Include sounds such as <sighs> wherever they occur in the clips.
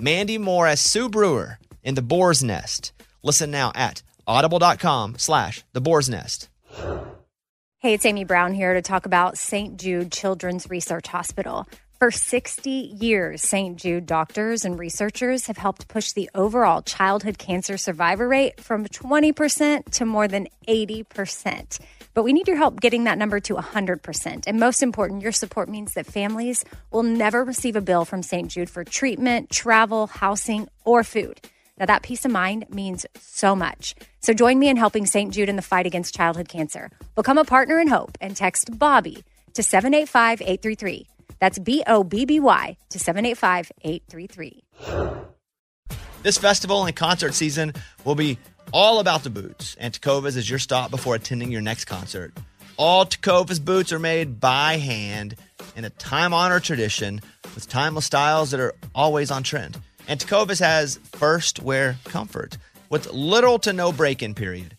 Mandy Moore as Sue Brewer in The Boar's Nest. Listen now at audible.com slash The Boar's Nest. Hey, it's Amy Brown here to talk about St. Jude Children's Research Hospital. For 60 years, St. Jude doctors and researchers have helped push the overall childhood cancer survivor rate from 20% to more than 80%. But we need your help getting that number to 100%. And most important, your support means that families will never receive a bill from St. Jude for treatment, travel, housing, or food. Now, that peace of mind means so much. So join me in helping St. Jude in the fight against childhood cancer. Become a partner in hope and text Bobby to 785 833. That's B O B B Y to 785 833. This festival and concert season will be all about the boots, and Tecovas is your stop before attending your next concert. All Tecovas boots are made by hand in a time honored tradition with timeless styles that are always on trend. And Tecovas has first wear comfort with little to no break in period.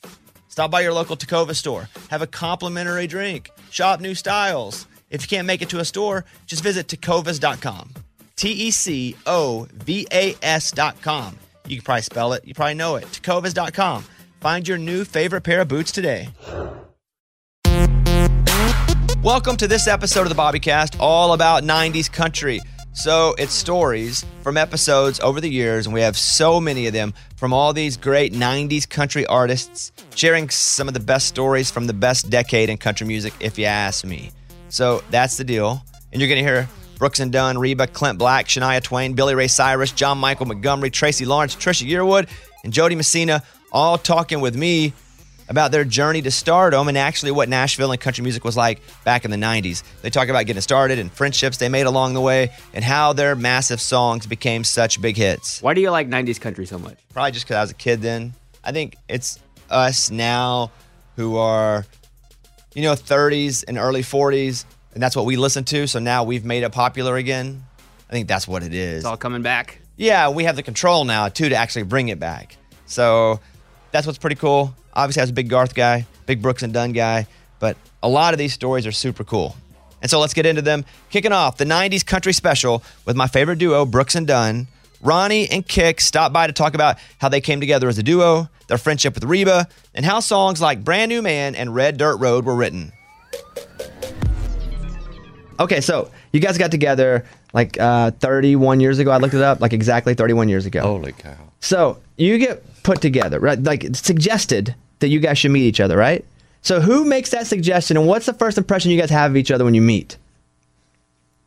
Stop by your local Tacova store, have a complimentary drink, shop new styles. If you can't make it to a store, just visit tecovas.com. T E C O V A S.com. You can probably spell it, you probably know it. Tecovas.com. Find your new favorite pair of boots today. Welcome to this episode of the Bobbycast, all about 90s country. So it's stories from episodes over the years, and we have so many of them from all these great 90s country artists sharing some of the best stories from the best decade in country music, if you ask me. So that's the deal. And you're going to hear Brooks and Dunn, Reba, Clint Black, Shania Twain, Billy Ray Cyrus, John Michael Montgomery, Tracy Lawrence, Trisha Yearwood, and Jo Dee Messina all talking with me about their journey to stardom and actually what Nashville and country music was like back in the 90s. They talk about getting started and friendships they made along the way and how their massive songs became such big hits. Why do you like 90s country so much? Probably just because I was a kid then. I think it's us now who are, you know, 30s and early 40s, and that's what we listen to. So now we've made it popular again. I think that's what it is. It's all coming back. Yeah, we have the control now too to actually bring it back. So that's what's pretty cool. Obviously, I was a big Garth guy, big Brooks and Dunn guy, but a lot of these stories are super cool. And so let's get into them. Kicking off the 90s country special with my favorite duo, Brooks and Dunn. Ronnie and Kix stopped by to talk about how they came together as a duo, their friendship with Reba, and how songs like Brand New Man and Red Dirt Road were written. Okay, so you guys got together like uh, 31 years ago. I looked it up, like exactly 31 years ago. Holy cow. So you get put together, right? Like it's suggested that you guys should meet each other, right? So who makes that suggestion, and what's the first impression you guys have of each other when you meet?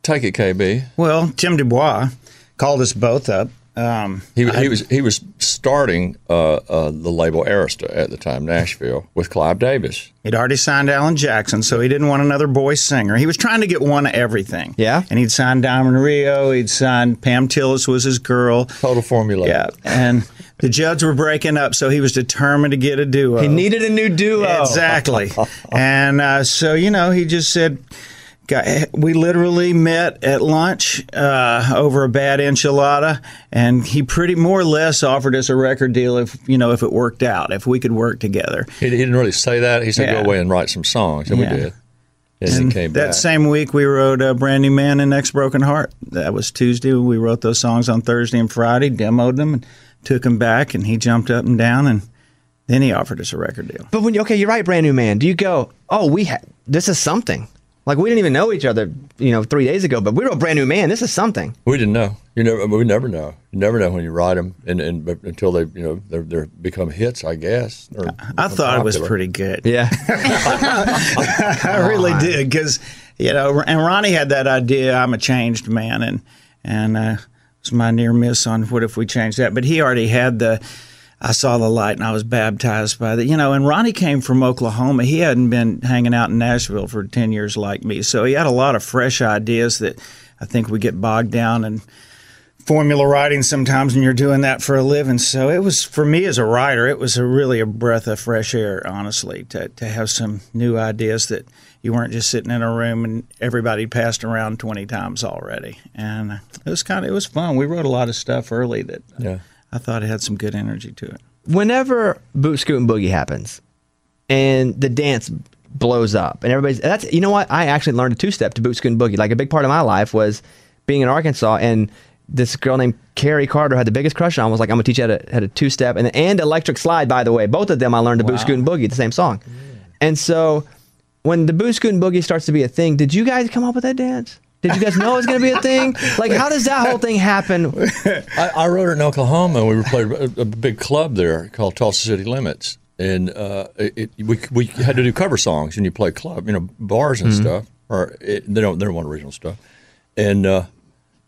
Take it, KB. Well, Tim DuBois called us both up. Um, He, he was he was starting uh, uh, the label Arista at the time, Nashville, with Clive Davis. He'd already signed Alan Jackson, so he didn't want another boy singer. He was trying to get one of everything. Yeah. And he'd signed Diamond Rio. He'd signed Pam Tillis was his girl. Total Formula. Yeah. And the Judds were breaking up, so he was determined to get a duo. He needed a new duo. Exactly. <laughs> and uh, so, you know, he just said, "Got- we literally met at lunch uh, over a bad enchilada, and he pretty more or less offered us a record deal if you know if it worked out, if we could work together. He, he didn't really say that. He said, Yeah. "Go away and write some songs," and Yeah. we did. And he came that back. same week, we wrote uh, "Brand New Man" and "Next Broken Heart." That was Tuesday. We wrote those songs on Thursday and Friday, demoed them, and took them back. And he jumped up and down, and then he offered us a record deal. But when you okay, you're right, brand new man. Do you go? Oh, we ha- this is something. Like we didn't even know each other, you know, three days ago. But we were a brand new man. This is something. we didn't know. You never. We never know. You never know when you write them, and, and but until they, you know, they're, they're become hits. I guess. or I become thought it was pretty good. Yeah. <laughs> <laughs> I really did because you know, and Ronnie had that idea. I'm a changed man, and and uh, it was my near miss on what if we changed that. But he already had the. I saw the light and I was baptized by that. You know, and Ronnie came from Oklahoma. He hadn't been hanging out in Nashville for ten years like me, so he had a lot of fresh ideas that I think we get bogged down and formula writing sometimes when you're doing that for a living. So it was for me as a writer, it was a really a breath of fresh air, honestly, to to have some new ideas that you weren't just sitting in a room and everybody passed around 20 times already. And it was kind of it was fun. We wrote a lot of stuff early that Yeah. I thought it had some good energy to it. whenever boot scoot and boogie happens and the dance blows up and everybody's that's you know what? I actually learned a two-step to boot scoot and boogie. Like a big part of my life was being in arkansas and this girl named carrie carter had the biggest crush on was like i'm gonna teach you how to, how to two-step and, and electric slide by the way. Both of them i learned to boot scoot and boogie the same song. And so when the boot scoot and boogie starts to be a thing did you guys come up with that dance did you guys know it was going to be a thing? Like, how does that whole thing happen? <laughs> I, I wrote it in Oklahoma. and We played a, a big club there called Tulsa City Limits, and uh, it, we we had to do cover songs, and you play club, you know, bars and stuff, or it, they don't they don't want original stuff, and uh,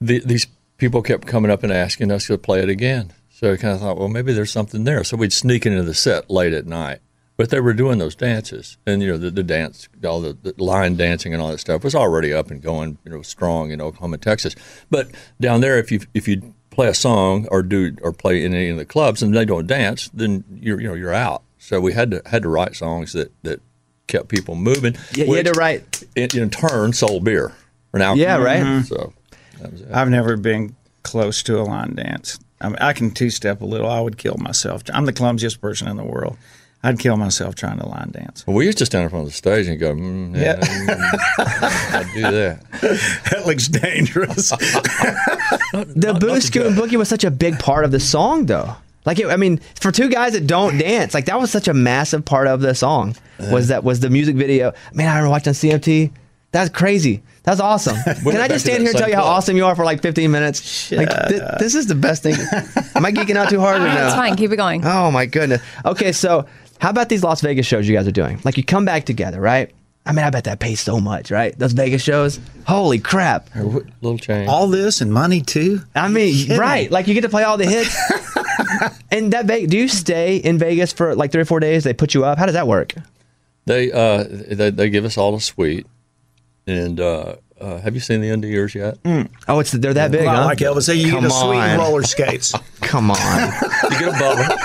the, these people kept coming up and asking us to play it again. So I kind of thought, well, maybe there's something there. So we'd sneak into the set late at night. But they were doing those dances, and you know the, the dance, all the, the line dancing and all that stuff was already up and going, you know, strong in Oklahoma, Texas. But down there, if you if you play a song or do or play in any of the clubs and they don't dance, then you're you know you're out. So we had to had to write songs that that kept people moving. Yeah, you had to write- in, in turn sold beer or alcohol. Yeah, right. Mm-hmm. So that was it. I've never been close to a line dance. I mean, I can two step a little. I would kill myself. I'm the clumsiest person in the world. I'd kill myself trying to line dance. Well, we used to stand up on the stage and go, mm, yeah, mm, I'd do that. <laughs> That looks dangerous. <laughs> The boot scoot and boogie was such a big part of the song, though. Like, it, I mean, for two guys that don't dance, like that was such a massive part of the song. Was that was the music video? Man, I remember watching this That's crazy. That's awesome. <laughs> Can I just stand here and tell you how club. awesome you are for like 15 minutes? Like, th- this is the best thing. Am I geeking out too hard right now? It's fine. Keep it going. Oh my goodness. Okay, so how about these Las Vegas shows you guys are doing? Like you come back together, right? I mean, I bet that pays so much, right? Those Vegas shows. Holy crap! Little change. All this and money too. I mean, kidding right? Like you get to play all the hits. <laughs> and that Ve- do you stay in Vegas for like three or four days? They put you up. How does that work? They, uh, they they give us all a suite, and uh, uh, have you seen the end of yours yet? Oh, it's they're that big, Not huh? like Elvis. Say you Come get a suite on. and roller skates. <laughs> Come on. You get a butler,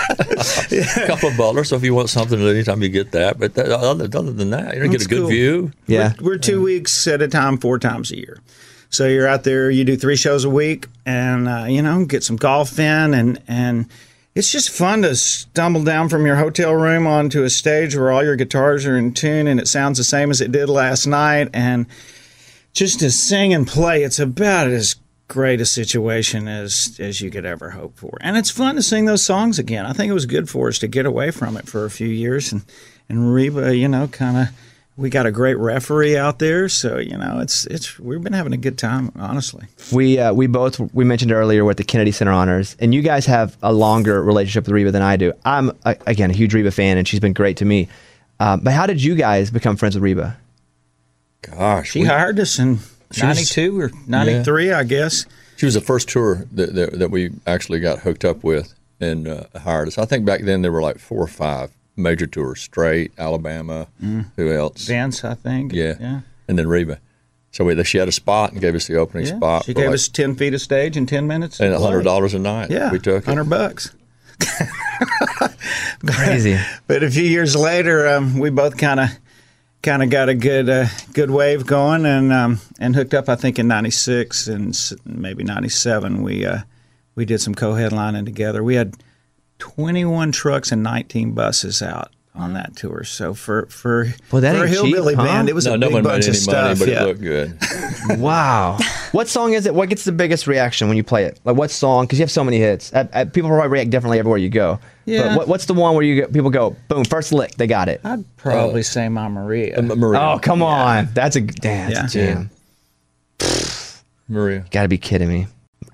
<laughs> a couple of butlers. So if you want something anytime you get that. But that, other, other than that, you don't get a good cool. view. yeah. We're two weeks at a time, four times a year. So you're out there, you do three shows a week, and uh, you know, get some golf in, and and it's just fun to stumble down from your hotel room onto a stage where all your guitars are in tune and it sounds the same as it did last night, and just to sing and play. It's about as great a situation as as you could ever hope for, and it's fun to sing those songs again. I think it was good for us to get away from it for a few years, and and Reba, you know, kind of we got a great referee out there, so you know it's it's we've been having a good time, honestly. We uh, we both we mentioned earlier with the Kennedy Center Honors, and you guys have a longer relationship with Reba than I do. I'm again a huge Reba fan, and she's been great to me. Uh, but how did you guys become friends with Reba? Gosh, She we- hired us in '92 or '93, I guess. She was the first tour that, that, that we actually got hooked up with and uh, hired us. I think back then there were like four or five major tours: Strait, Alabama, who else? Vince, I think. Yeah. yeah. and then Reba. So we, she had a spot and gave us the opening Yeah. spot. She gave like- us ten feet of stage in ten minutes. and to hundred dollars a night. Yeah, we took it. hundred bucks. <laughs> <laughs> Crazy. But a few years later, um, we both kind of kind of got a good uh, good wave going and um, and hooked up. I think in '96 and maybe '97, we uh, we did some co-headlining together. We had 21 trucks and 19 buses out on that tour. So for for, Well, that for a ain't cheap, hillbilly huh? band, it was No, a no big one made bunch any of money, stuff. but yeah. it looked good. <laughs> <laughs> Wow. what song is it? What gets the biggest reaction when you play it? Like what song? Because you have so many hits. Uh, uh, people probably react differently everywhere you go. Yeah. But what, what's the one where you get, people go, boom, first lick, they got it. I'd probably say my Maria. Uh, Maria. Oh, come on. That's a damn, that's a Yeah. jam. Maria. Got to be kidding me.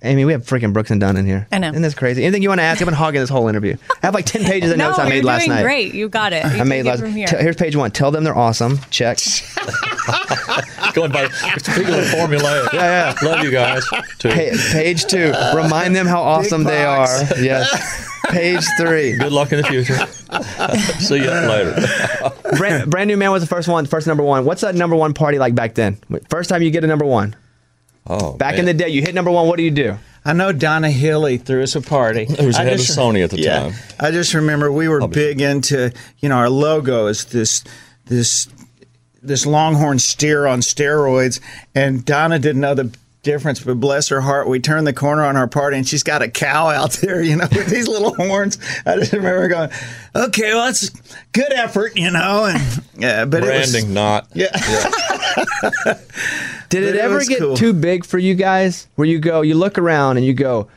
Amy, we have freaking Brooks and Dunn in here. I know. Isn't this crazy? Anything you want to ask? I've been hogging this whole interview. I have like 10 <laughs> pages of no, notes I you're made last doing night. great. You got it. <laughs> You I made last. from here. T- here's page one. Tell them they're awesome. Check. <laughs> Going by speaking of formulaic. Yeah, yeah. Love you guys. Too. Pa- page two. Remind them how awesome they are. Yes. Page three. Good luck in the future. See you later. Brand, brand new man was the first one, first number one. What's that number one party like back then? First time you get a number one. Oh, Back man. in the day, you hit number one. What do you do? I know Donna Hilley threw us a party. It was I head of Sony at the yeah, time. I just remember we were Obviously. big into, you know, our logo is this this this longhorn steer on steroids, and Donna didn't know the difference, but bless her heart, we turned the corner on our party, and she's got a cow out <laughs> there, you know, with these little horns. I just remember going, "Okay, well, that's good effort," you know, and yeah, but it was, Branding, not. yeah. <laughs> Did it it ever get cool. too big for you guys? Where you go, you look around and you go,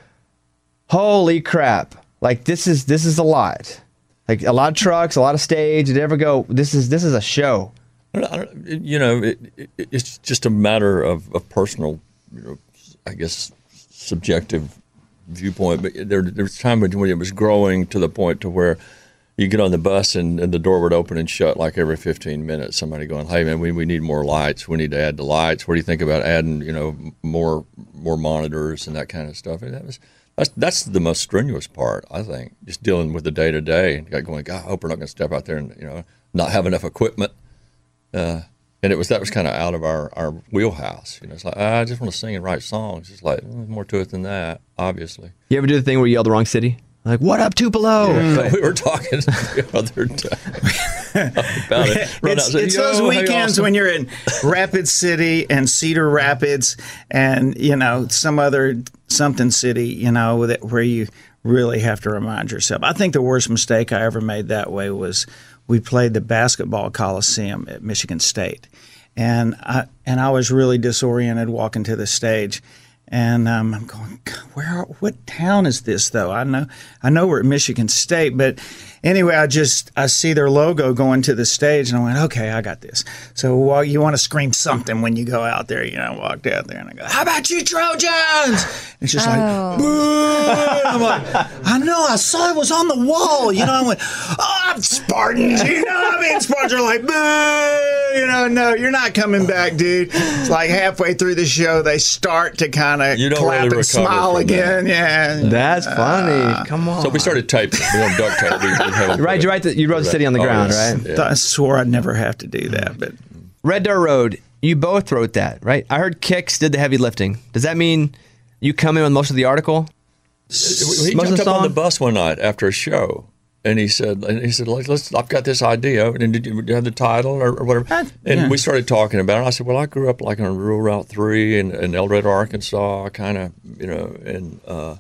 "Holy crap! Like this is this is a lot. Like a lot of trucks, a lot of stage. Did it ever go? This is this is a show." I don't- I don't- you know, it, it, it's just a matter of, of personal, you know, I guess, subjective viewpoint. But there, there was time when it was growing to the point to where you get on the bus and, and the door would open and shut like every 15 minutes. Somebody going, "Hey man, we, we need more lights. We need to add the lights. What do you think about adding, you know, more more monitors and that kind of stuff?" And that was that's that's the most strenuous part, I think, just dealing with the day to day and going, "God, I hope we're not going to step out there and you know not have enough equipment." Uh, and it was that was kind of out of our, our wheelhouse. You know, it's like ah, I just want to sing and write songs. It's like well, more to it than that, obviously. You ever do the thing where you yell the wrong city? Like, what up, Tupelo? <laughs> But- we were talking <laughs> the other day <laughs> about it. Run It's, and say, it's those weekends Austin." when you're in Rapid City and Cedar Rapids and, you know, some other something city, you know, that, where you really have to remind yourself. I think the worst mistake I ever made that way was we played the basketball coliseum at Michigan State. And I, and I was really disoriented walking to the stage. And um, I'm going, where? What town is this? Though I know, I know we're at Michigan State, but anyway, I just I see their logo going to the stage, and I went, okay, I got this. So well, you want to scream something when you go out there, you know? I walked out there and I go, how about you Trojans? It's just like, boo! And I'm like, I know, I saw it was on the wall, you know. I went, oh, I'm Spartans, you know. I mean, Spartans are like, boo! You know, no, you're not coming back, dude. It's like halfway through the show, they start to kind of clap really and smile from again. Yeah. That's uh, funny. Come on. So we started typing. We don't duct tape. We, we <laughs> have Right, you it- write the, you wrote the city on the Oh, ground, yes. right? Yeah. I swore I'd never have to do that, but Red Dirt Road. You both wrote that, right? I heard Kix did the heavy lifting. Does that mean you come in with most of the article? he Most of jumped the up on the bus one night after a show, and he said, and he said, let's, let's I've got this idea, and did you have the title or, or whatever? Uh, and yeah. we started talking about it. And I said, well, I grew up like on Rural Route Three in, in El Dorado, Arkansas, kind of, you know, and uh,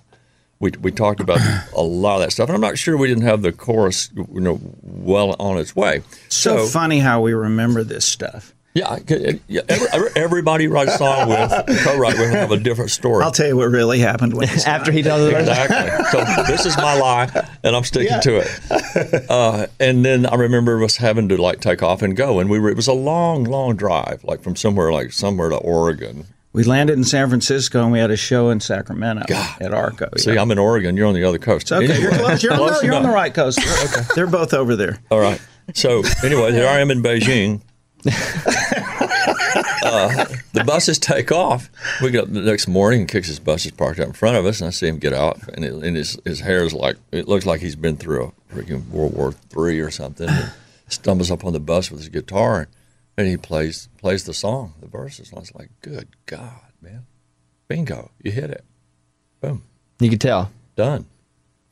we we talked about <clears throat> a lot of that stuff. And I'm not sure we didn't have the chorus, you know, well on its way. so funny how we remember this stuff. Yeah, I could- yeah, every, every- everybody you write a song with, co-write with, have a different story. I'll tell you what really happened when <laughs> it's After he tells it. Exactly. So this is my lie, and I'm sticking Yeah. to it. Uh, and then I remember us having to like take off and go, and we were. It was a long, long drive, like from somewhere like somewhere to Oregon. We landed in San Francisco and we had a show in Sacramento God. at Arco. See, yeah. I'm in Oregon. You're on the other coast. okay, you're close. You're, on, the, you're on the right coast. <laughs> Okay. They're both over there. All right. So anyway, there I am in Beijing. Uh, the buses take off. We got the next morning. And Kix his bus is parked out in front of us, and I see him get out, and, it, and his his hair is like it looks like he's been through a freaking World War Three or something. And stumbles up on the bus with his guitar, and he plays plays the song, the verses. And I was like, "Good God, man, bingo! You hit it. Boom, You could tell. done."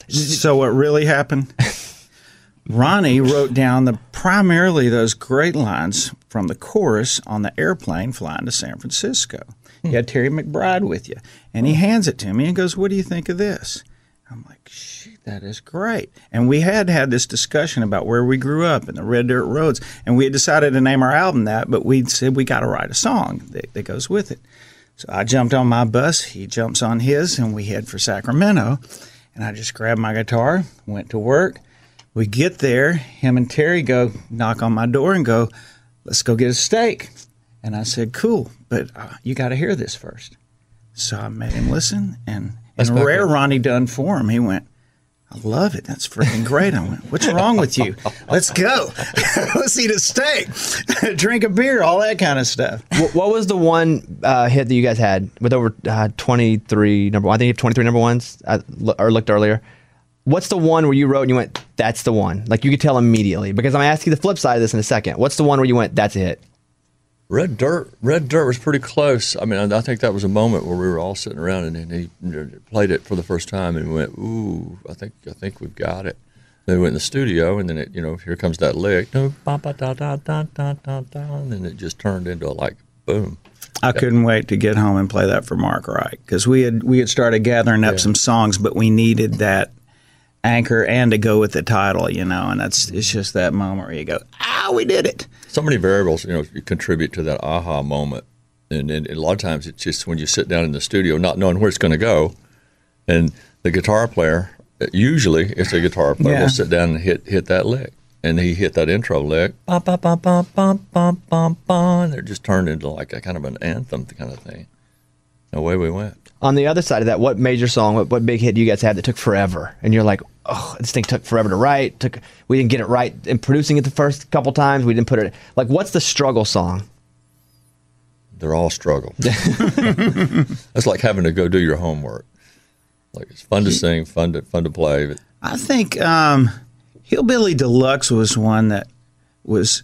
So what really happened? <laughs> Ronnie wrote down the primarily those great lines from the chorus on the airplane flying to San Francisco. You had Terry McBride with you, and he hands it to me and goes, "What do you think of this?" I'm like, "Shit, that is great." And we had had this discussion about where we grew up and the red dirt roads, and we had decided to name our album that, but we said we got to write a song that, that goes with it. So I jumped on my bus, he jumps on his, and we head for Sacramento. And I just grabbed my guitar, went to work. We get there, him and Terry go knock on my door and go, let's go get a steak. And I said, cool, but uh, you got to hear this first. So I made him listen, and in rare then. Ronnie done for him, he went, I love it. That's freaking great. I went, What's wrong with you? Let's go. <laughs> Let's eat a steak, <laughs> drink a beer, all that kind of stuff. What, what was the one uh, hit that you guys had with over uh, 23 number one? I think you have 23 number ones, I, or looked earlier. What's the one where you wrote and you went, that's the one? Like you could tell immediately. Because I'm going to ask you the flip side of this in a second. What's the one where you went, that's a hit? Red Dirt, Red Dirt was pretty close. I mean, I, I think that was a moment where we were all sitting around and, and he you know, played it for the first time and went, "Ooh, I think I think we've got it." Then we went in the studio and then it, you know, here comes that lick, no, ba ba da da da da da da, and then it just turned into a, like boom. I couldn't wait to get home and play that for Mark Wright because we had we had started gathering up some songs, but we needed that anchor and to go with the title, you know. And that's it's just that moment where you go, ah, we did it. So many variables, you know, contribute to that aha moment, and, and, a lot of times it's just when you sit down in the studio, not knowing where it's going to go, and the guitar player, usually it's a guitar player, Yeah. will sit down and hit hit that lick. And he hit that intro lick, bum, bum, bum, bum, bum, bum, bum, bum, and it just turned into like a kind of an anthem kind of thing. And away we went. On the other side of that, what major song, what, what big hit do you guys had that took forever? And you're like, oh, this thing took forever to write. Took we didn't get it right in producing it the first couple times. We didn't put it like what's the struggle song? They're all struggle. <laughs> That's like having to go do your homework. Like it's fun to sing, fun to fun to play, but I think um, Hillbilly Deluxe was one that was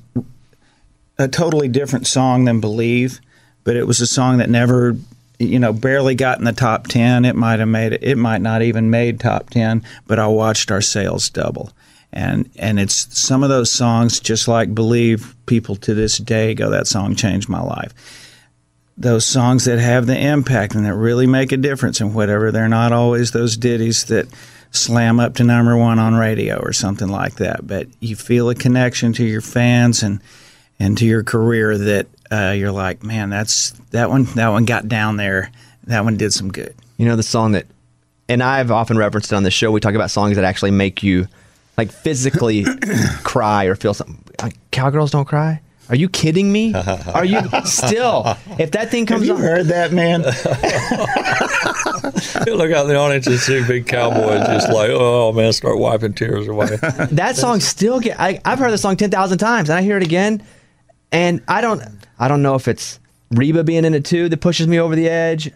a totally different song than Believe, but it was a song that never, you know, barely got in the top 10. It might have made it, it might not even made top 10, but I watched our sales double. And, and it's some of those songs, just like Believe, people to this day go, that song changed my life those songs that have the impact and that really make a difference and whatever. They're not always those ditties that slam up to number one on radio or something like that. But you feel a connection to your fans and and to your career that uh, you're like, man, that's that one. That one got down there. That one did some good. You know the song that, and I've often referenced it on the show. We talk about songs that actually make you, like physically, <clears throat> cry or feel something. Like, Cowgirls don't cry. Are you kidding me? Are you <laughs> still? If that thing Have comes you on, heard that, man? <laughs> Look out in the audience and see big cowboys just like, oh man, start wiping tears away. that song still get. I, I've heard the song ten thousand times, and I hear it again, and I don't. I don't know if it's Reba being in it too that pushes me over the edge.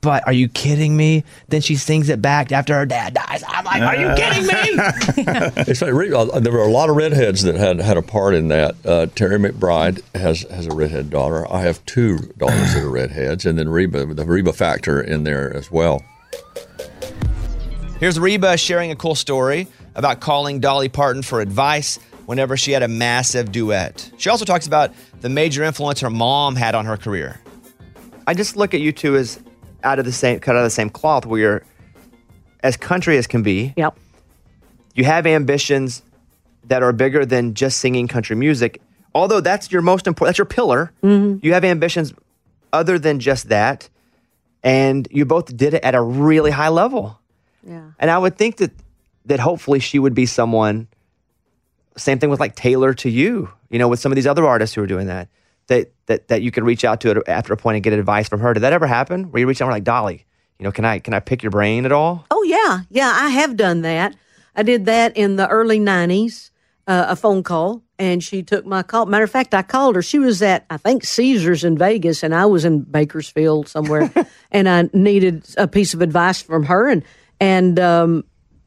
But are you kidding me? Then she sings it back after her dad dies. I'm like, are you kidding me? <laughs> It's like, uh, there were a lot of redheads that had had a part in that. Uh, Terry McBride has has a redhead daughter. I have two daughters that are <sighs> redheads, and then Reba, the Reba factor in there as well. Here's Reba sharing a cool story about calling Dolly Parton for advice whenever she had a massive duet. She also talks about the major influence her mom had on her career. I just look at you two as out of the same cut out of the same cloth. Where you're as country as can be. Yep. You have ambitions that are bigger than just singing country music. Although that's your most important, that's your pillar. Mm-hmm. You have ambitions other than just that, and you both did it at a really high level. Yeah. And I would think that that hopefully she would be someone. Same thing with like Taylor to you, you know, with some of these other artists who are doing that. That that that you could reach out to after a point and get advice from her. Did that ever happen? Where you reach out and like Dolly, you know, can I can I pick your brain at all? Oh yeah, yeah, I have done that. I did that in the early '90s. Uh, a phone call, and she took my call. Matter of fact, I called her. She was at I think Caesars in Vegas, and I was in Bakersfield somewhere, <laughs> and I needed a piece of advice from her. And and um,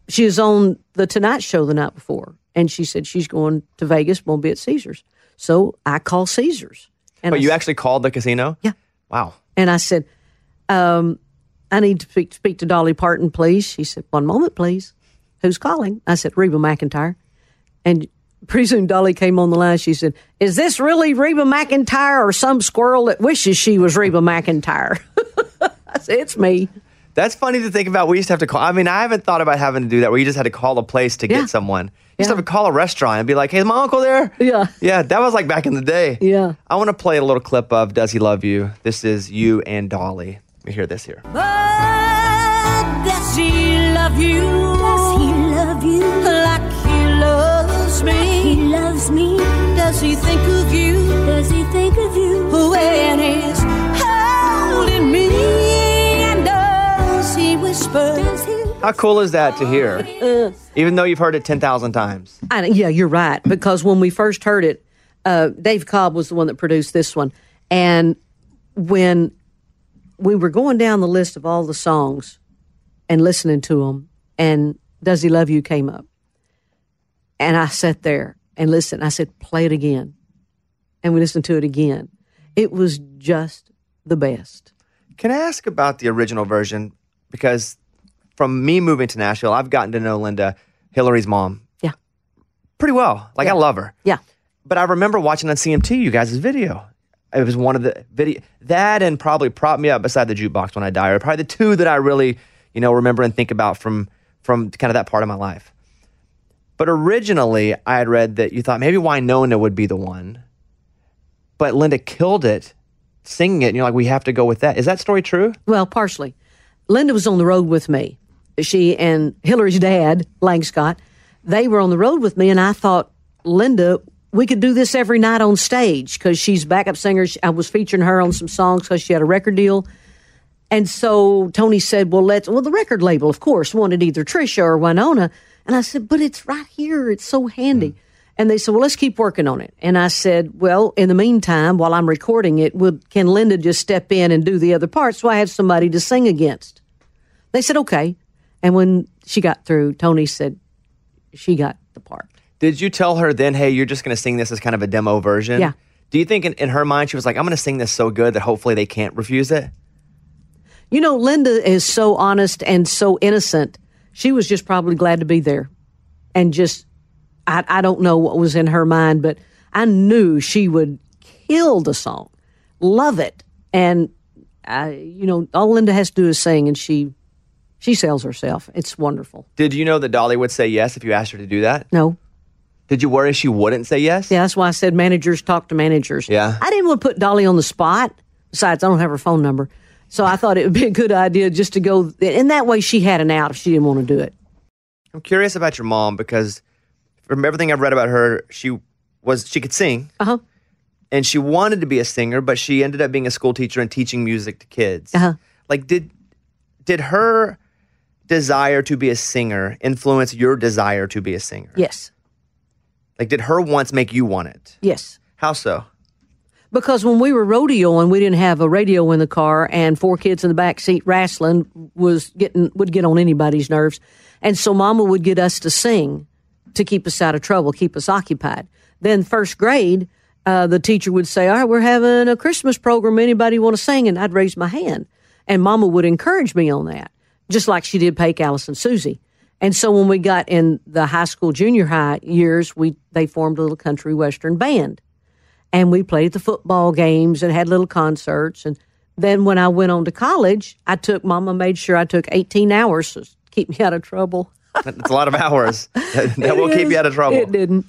she was on the Tonight Show the night before, and she said she's going to Vegas, won't be at Caesars. So I called Caesars, and But I you s- actually called the casino? Yeah. Wow. and I said, um, I need to speak, speak to Dolly Parton, please. She said, One moment, please. Who's calling? I said, Reba McEntire. And pretty soon Dolly came on the line. She said, Is this really Reba McEntire or some squirrel that wishes she was Reba McEntire? <laughs> I said, It's me. That's funny to think about. We used to have to call. I mean, I haven't thought about having to do that where you just had to call a place to Yeah. get someone. You used to have to call a restaurant and be like, hey, is my uncle there? Yeah. Yeah, that was like back in the day. Yeah. I want to play a little clip of Does He Love You? This is you and Dolly. Let me hear this here. Does he love you? Does he love you? Like he loves me? He loves me. Does he think of you? Does he think of you? When he's holding me? And does he whisper? Does he How cool is that to hear? Even though you've heard it 10,000 times. I, yeah, you're right. Because when we first heard it, uh, Dave Cobb was the one that produced this one. And when we were going down the list of all the songs and listening to them, and Does He Love You came up. And I sat there and listened. I said, play it again. And we listened to it again. It was just the best. Can I ask about the original version? Because from me moving to Nashville, I've gotten to know Linda, Hillary's mom, Yeah. pretty well. Like I love her. Yeah. But I remember watching on CMT you guys' video. It was one of the video that and probably prop me up beside the jukebox when I die are probably the two that I really, you know, remember and think about from from kind of that part of my life. But originally I had read that you thought maybe Wynonna would be the one. But Linda killed it singing it, and you're like, we have to go with that. Is that story true? Well, partially. Linda was on the road with me. She and Hillary's dad, Lang Scott, they were on the road with me, and I thought, Linda, we could do this every night on stage because she's backup singer. I was featuring her on some songs because she had a record deal. And so Tony said, Well, let's, well, the record label, of course, wanted either Trisha or Wynonna. And I said, But it's right here. It's so handy. Mm. And they said, Well, let's keep working on it. And I said, Well, in the meantime, while I'm recording it, would, can Linda just step in and do the other parts so I have somebody to sing against? They said, Okay. And when she got through, Tony said, She got the part. Did you tell her then, hey, you're just going to sing this as kind of a demo version? Yeah. Do you think in, in her mind she was like, I'm going to sing this so good that hopefully they can't refuse it? You know, Linda is so honest and so innocent. She was just probably glad to be there. And just, I, I don't know what was in her mind, but I knew she would kill the song, love it. And, I, you know, all Linda has to do is sing and she, she sells herself. It's wonderful. Did you know that Dolly would say yes if you asked her to do that? No. Did you worry she wouldn't say yes? Yeah, that's why I said managers talk to managers. Yeah. I didn't want to put Dolly on the spot. Besides, I don't have her phone number. So I thought it would be a good idea just to go. And that way, she had an out if she didn't want to do it. I'm curious about your mom because from everything I've read about her, she was she could sing Uh huh. and she wanted to be a singer, but she ended up being a school teacher and teaching music to kids. Uh-huh. Like did did her desire to be a singer influence your desire to be a singer? Yes. Like did her wants make you want it? Yes. How so? Because when we were rodeoing, we didn't have a radio in the car, and four kids in the back seat wrestling was getting would get on anybody's nerves, and so Mama would get us to sing to keep us out of trouble, keep us occupied. Then first grade, uh, the teacher would say, "All right, we're having a Christmas program. Anybody want to sing?" And I'd raise my hand, and Mama would encourage me on that, just like she did Pake, Alice, and Susie. And so when we got in the high school, junior high years, we they formed a little country western band and we played the football games and had little concerts. And then when I went on to college, I took Mama made sure I took 18 hours to keep me out of trouble. It's a lot of hours. <laughs> that that will keep you out of trouble. It didn't.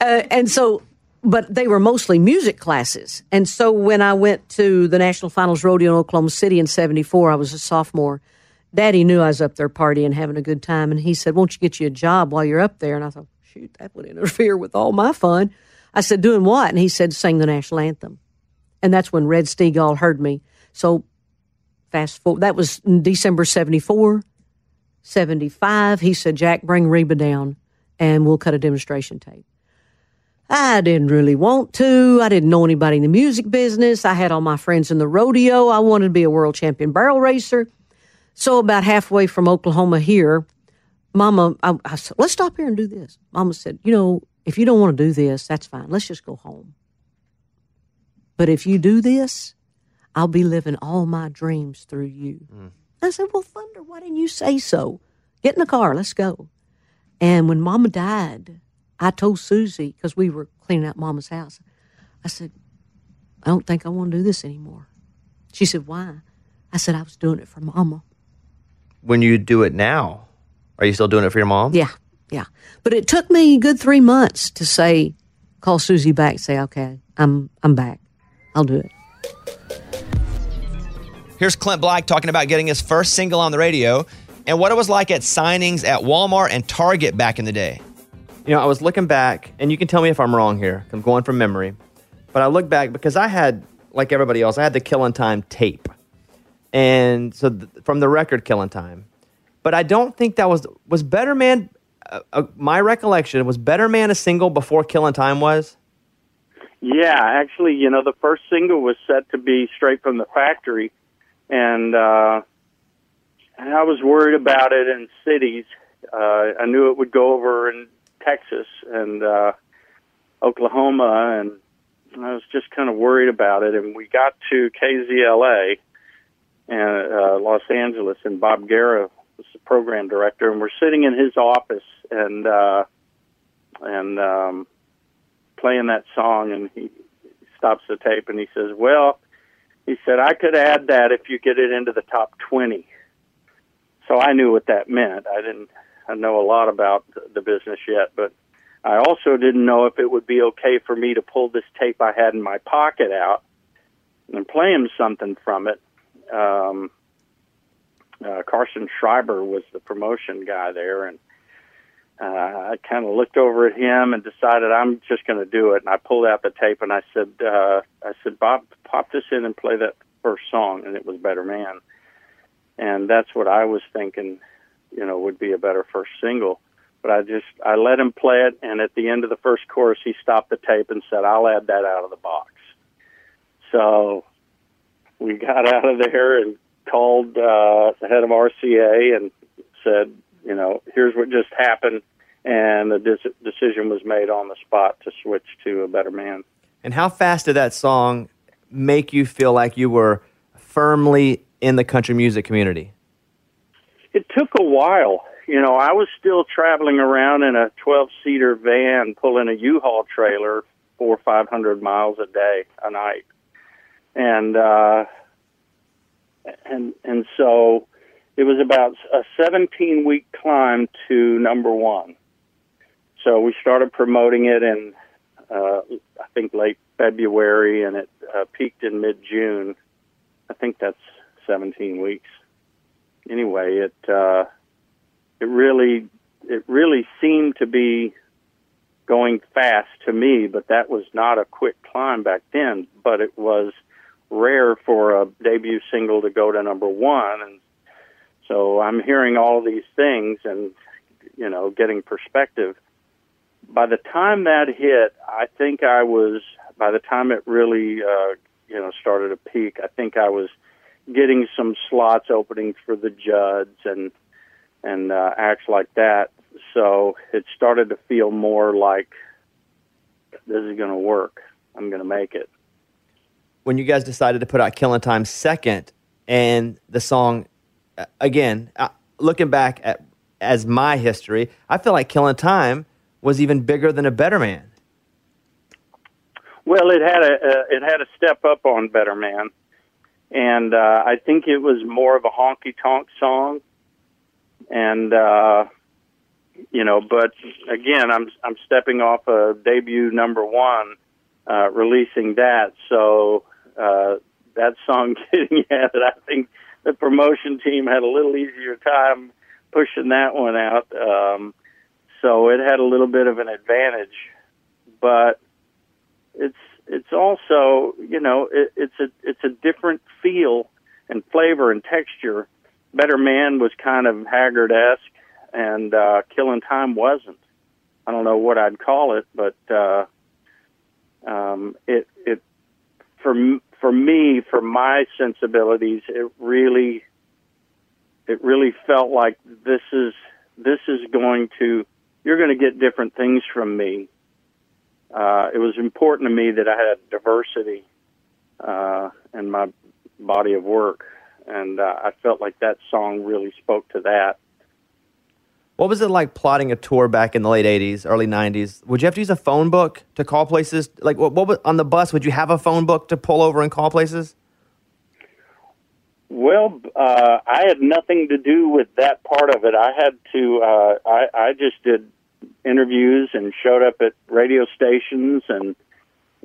Uh, and so, but they were mostly music classes. And so when I went to the National Finals Rodeo in Oklahoma City in 74, I was a sophomore. Daddy knew I was up there partying, having a good time. And he said, Won't you get you a job while you're up there? And I thought, Shoot, that would interfere with all my fun. I said, Doing what? And he said, Sing the national anthem. And that's when Red Steagall heard me. So fast forward, that was in December 74. 75, he said, Jack, bring Reba down and we'll cut a demonstration tape. I didn't really want to. I didn't know anybody in the music business. I had all my friends in the rodeo. I wanted to be a world champion barrel racer. So, about halfway from Oklahoma here, Mama, I, I said, let's stop here and do this. Mama said, you know, if you don't want to do this, that's fine. Let's just go home. But if you do this, I'll be living all my dreams through you. Hmm. I said, Well, Thunder, why didn't you say so? Get in the car, let's go. And when Mama died, I told Susie, because we were cleaning out Mama's house, I said, I don't think I want to do this anymore. She said, Why? I said, I was doing it for Mama. When you do it now, are you still doing it for your mom? Yeah, yeah. But it took me a good three months to say, call Susie back, say, okay, I'm I'm back. I'll do it. Here's Clint Black talking about getting his first single on the radio and what it was like at signings at Walmart and Target back in the day. You know, I was looking back, and you can tell me if I'm wrong here. I'm going from memory. But I look back because I had, like everybody else, I had the Killing Time tape. And so th- from the record Killing Time. But I don't think that was, was Better Man, uh, uh, my recollection, was Better Man a single before Killing Time was? Yeah, actually, you know, the first single was set to be straight from the factory, and uh, and I was worried about it in cities. Uh, I knew it would go over in Texas and uh, Oklahoma and I was just kind of worried about it. And we got to KZLA and uh, Los Angeles, and Bob Guerra was the program director, and we're sitting in his office and uh, and um, playing that song, and he stops the tape and he says, "Well," he said, "I could add that if you get it into the top 20." So I knew what that meant. I didn't I know a lot about the business yet, but I also didn't know if it would be okay for me to pull this tape I had in my pocket out and play him something from it. Um, uh, Carson Schreiber was the promotion guy there, and uh, I kind of looked over at him and decided I'm just going to do it. And I pulled out the tape and I said, uh, I said, Bob, pop this in and play that first song, and it was Better Man. And that's what I was thinking, you know, would be a better first single. But I just I let him play it, and at the end of the first chorus, he stopped the tape and said, "I'll add that out of the box." So we got out of there and called uh, the head of RCA and said, you know, here's what just happened, and the dis- decision was made on the spot to switch to a better man. And how fast did that song make you feel like you were firmly in the country music community? It took a while. You know, I was still traveling around in a 12 seater van pulling a U-Haul trailer four or 500 miles a day, a night. And, uh, and, and so it was about a 17 week climb to number one. So we started promoting it in, uh, I think late February and it uh, peaked in mid June. I think that's 17 weeks. Anyway, it, uh, it really it really seemed to be going fast to me, but that was not a quick climb back then. But it was rare for a debut single to go to number one, and so I'm hearing all these things and you know getting perspective. By the time that hit, I think I was. By the time it really uh, you know started to peak, I think I was getting some slots opening for the Judds and and uh, acts like that. So it started to feel more like this is going to work. I'm going to make it. When you guys decided to put out Killing Time second, and the song, uh, again, uh, looking back at as my history, I feel like Killing Time was even bigger than a Better Man. Well, it had a uh, it had a step up on Better Man, and uh, I think it was more of a honky tonk song. And uh, you know, but again, I'm I'm stepping off a debut number one, uh, releasing that, so uh, that song <laughs> getting at I think the promotion team had a little easier time pushing that one out, um, so it had a little bit of an advantage, but it's it's also you know it, it's a it's a different feel and flavor and texture Better Man was kind of Haggard esque, and uh, Killing Time wasn't. I don't know what I'd call it, but uh, um, it it for for me, for my sensibilities, it really it really felt like this is this is going to you're going to get different things from me. Uh, it was important to me that I had diversity uh, in my body of work and uh, I felt like that song really spoke to that. What was it like plotting a tour back in the late '80s, early '90s? Would you have to use a phone book to call places? Like, what, what on the bus? Would you have a phone book to pull over and call places? Well, uh, I had nothing to do with that part of it. I had to. Uh, I, I just did interviews and showed up at radio stations and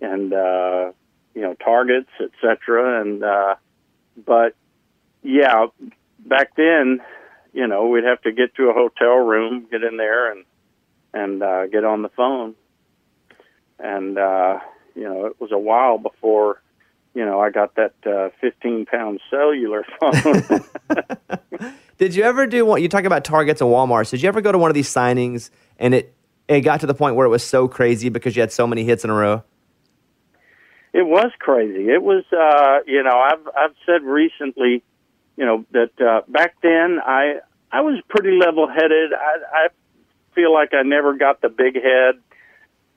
and uh, you know targets, etc. And uh, but yeah, back then, you know, we'd have to get to a hotel room, get in there, and and uh, get on the phone. And uh, you know, it was a while before, you know, I got that uh, 15 pound cellular <laughs> phone. <laughs> did you ever do what you talk about Targets and WalMarts? Did you ever go to one of these signings and it it got to the point where it was so crazy because you had so many hits in a row? It was crazy. It was, uh, you know, I've I've said recently you know that uh, back then I I was pretty level headed. I, I feel like I never got the big head,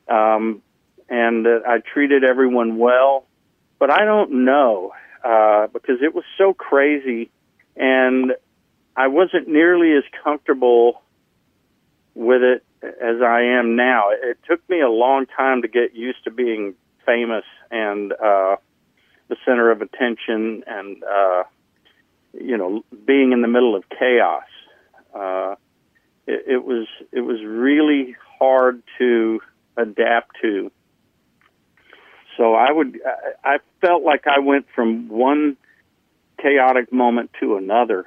um, and that I treated everyone well. But I don't know uh, because it was so crazy, and I wasn't nearly as comfortable with it as I am now. It took me a long time to get used to being famous and uh, the center of attention, and uh, you know, being in the middle of chaos. Uh, it, it was it was really hard to adapt to. So I would I I felt like I went from one chaotic moment to another,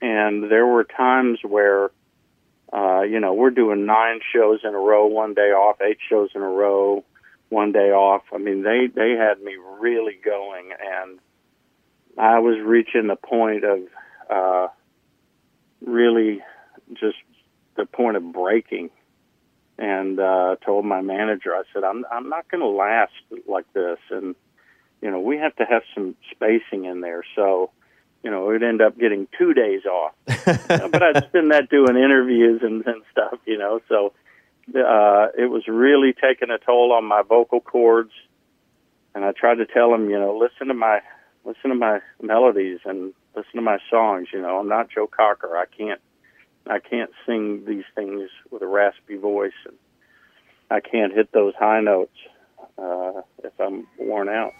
and there were times where uh, you know we're doing nine shows in a row, one day off, eight shows in a row, one day off. I mean they they had me really going, and I was reaching the point of uh, really just the point of breaking. And uh told my manager I said I'm I'm not going to last like this. And you know we have to have some spacing in there. So you know we'd end up getting 2 days off. <laughs> But I'd spend that doing interviews and and stuff you know. So uh it was really taking a toll on my vocal cords. And I tried to tell him you know listen to my listen to my melodies and listen to my songs you know I'm not Joe Cocker I can't I can't sing these things with a raspy voice, and I can't hit those high notes uh, if I'm worn out.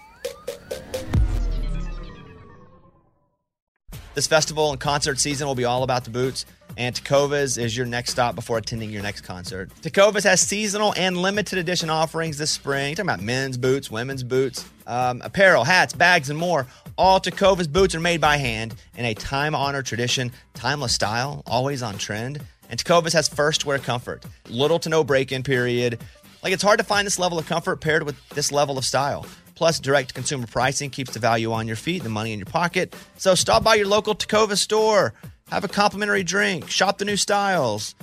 This festival and concert season will be all about the boots, and Tecovas is your next stop before attending your next concert. Tecovas has seasonal and limited edition offerings this spring. You're talking about men's boots, women's boots, um, apparel, hats, bags, and more. All Tecovas boots are made by hand in a time honored tradition, timeless style, always on trend. And Tecovas has first wear comfort, little to no break in period. Like it's hard to find this level of comfort paired with this level of style. Plus, direct consumer pricing keeps the value on your feet, the money in your pocket. So stop by your local Tacova store, have a complimentary drink, shop the new styles.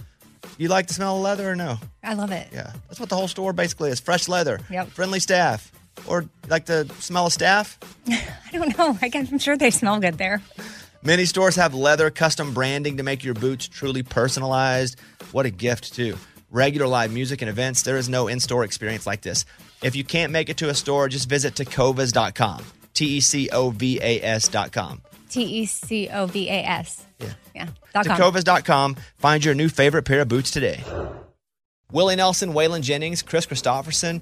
You like the smell of leather or no? I love it. Yeah, that's what the whole store basically is fresh leather, Yep. friendly staff. Or like the smell of staff? <laughs> I don't know. I guess I'm sure they smell good there. Many stores have leather custom branding to make your boots truly personalized. What a gift, too. Regular live music and events, there is no in store experience like this. If you can't make it to a store, just visit tecovas.com. T E C O V A S.com. T E C O V A S. Yeah. Yeah. Dot com. Tecovas.com. Find your new favorite pair of boots today. Willie Nelson, Waylon Jennings, Kris Kristofferson.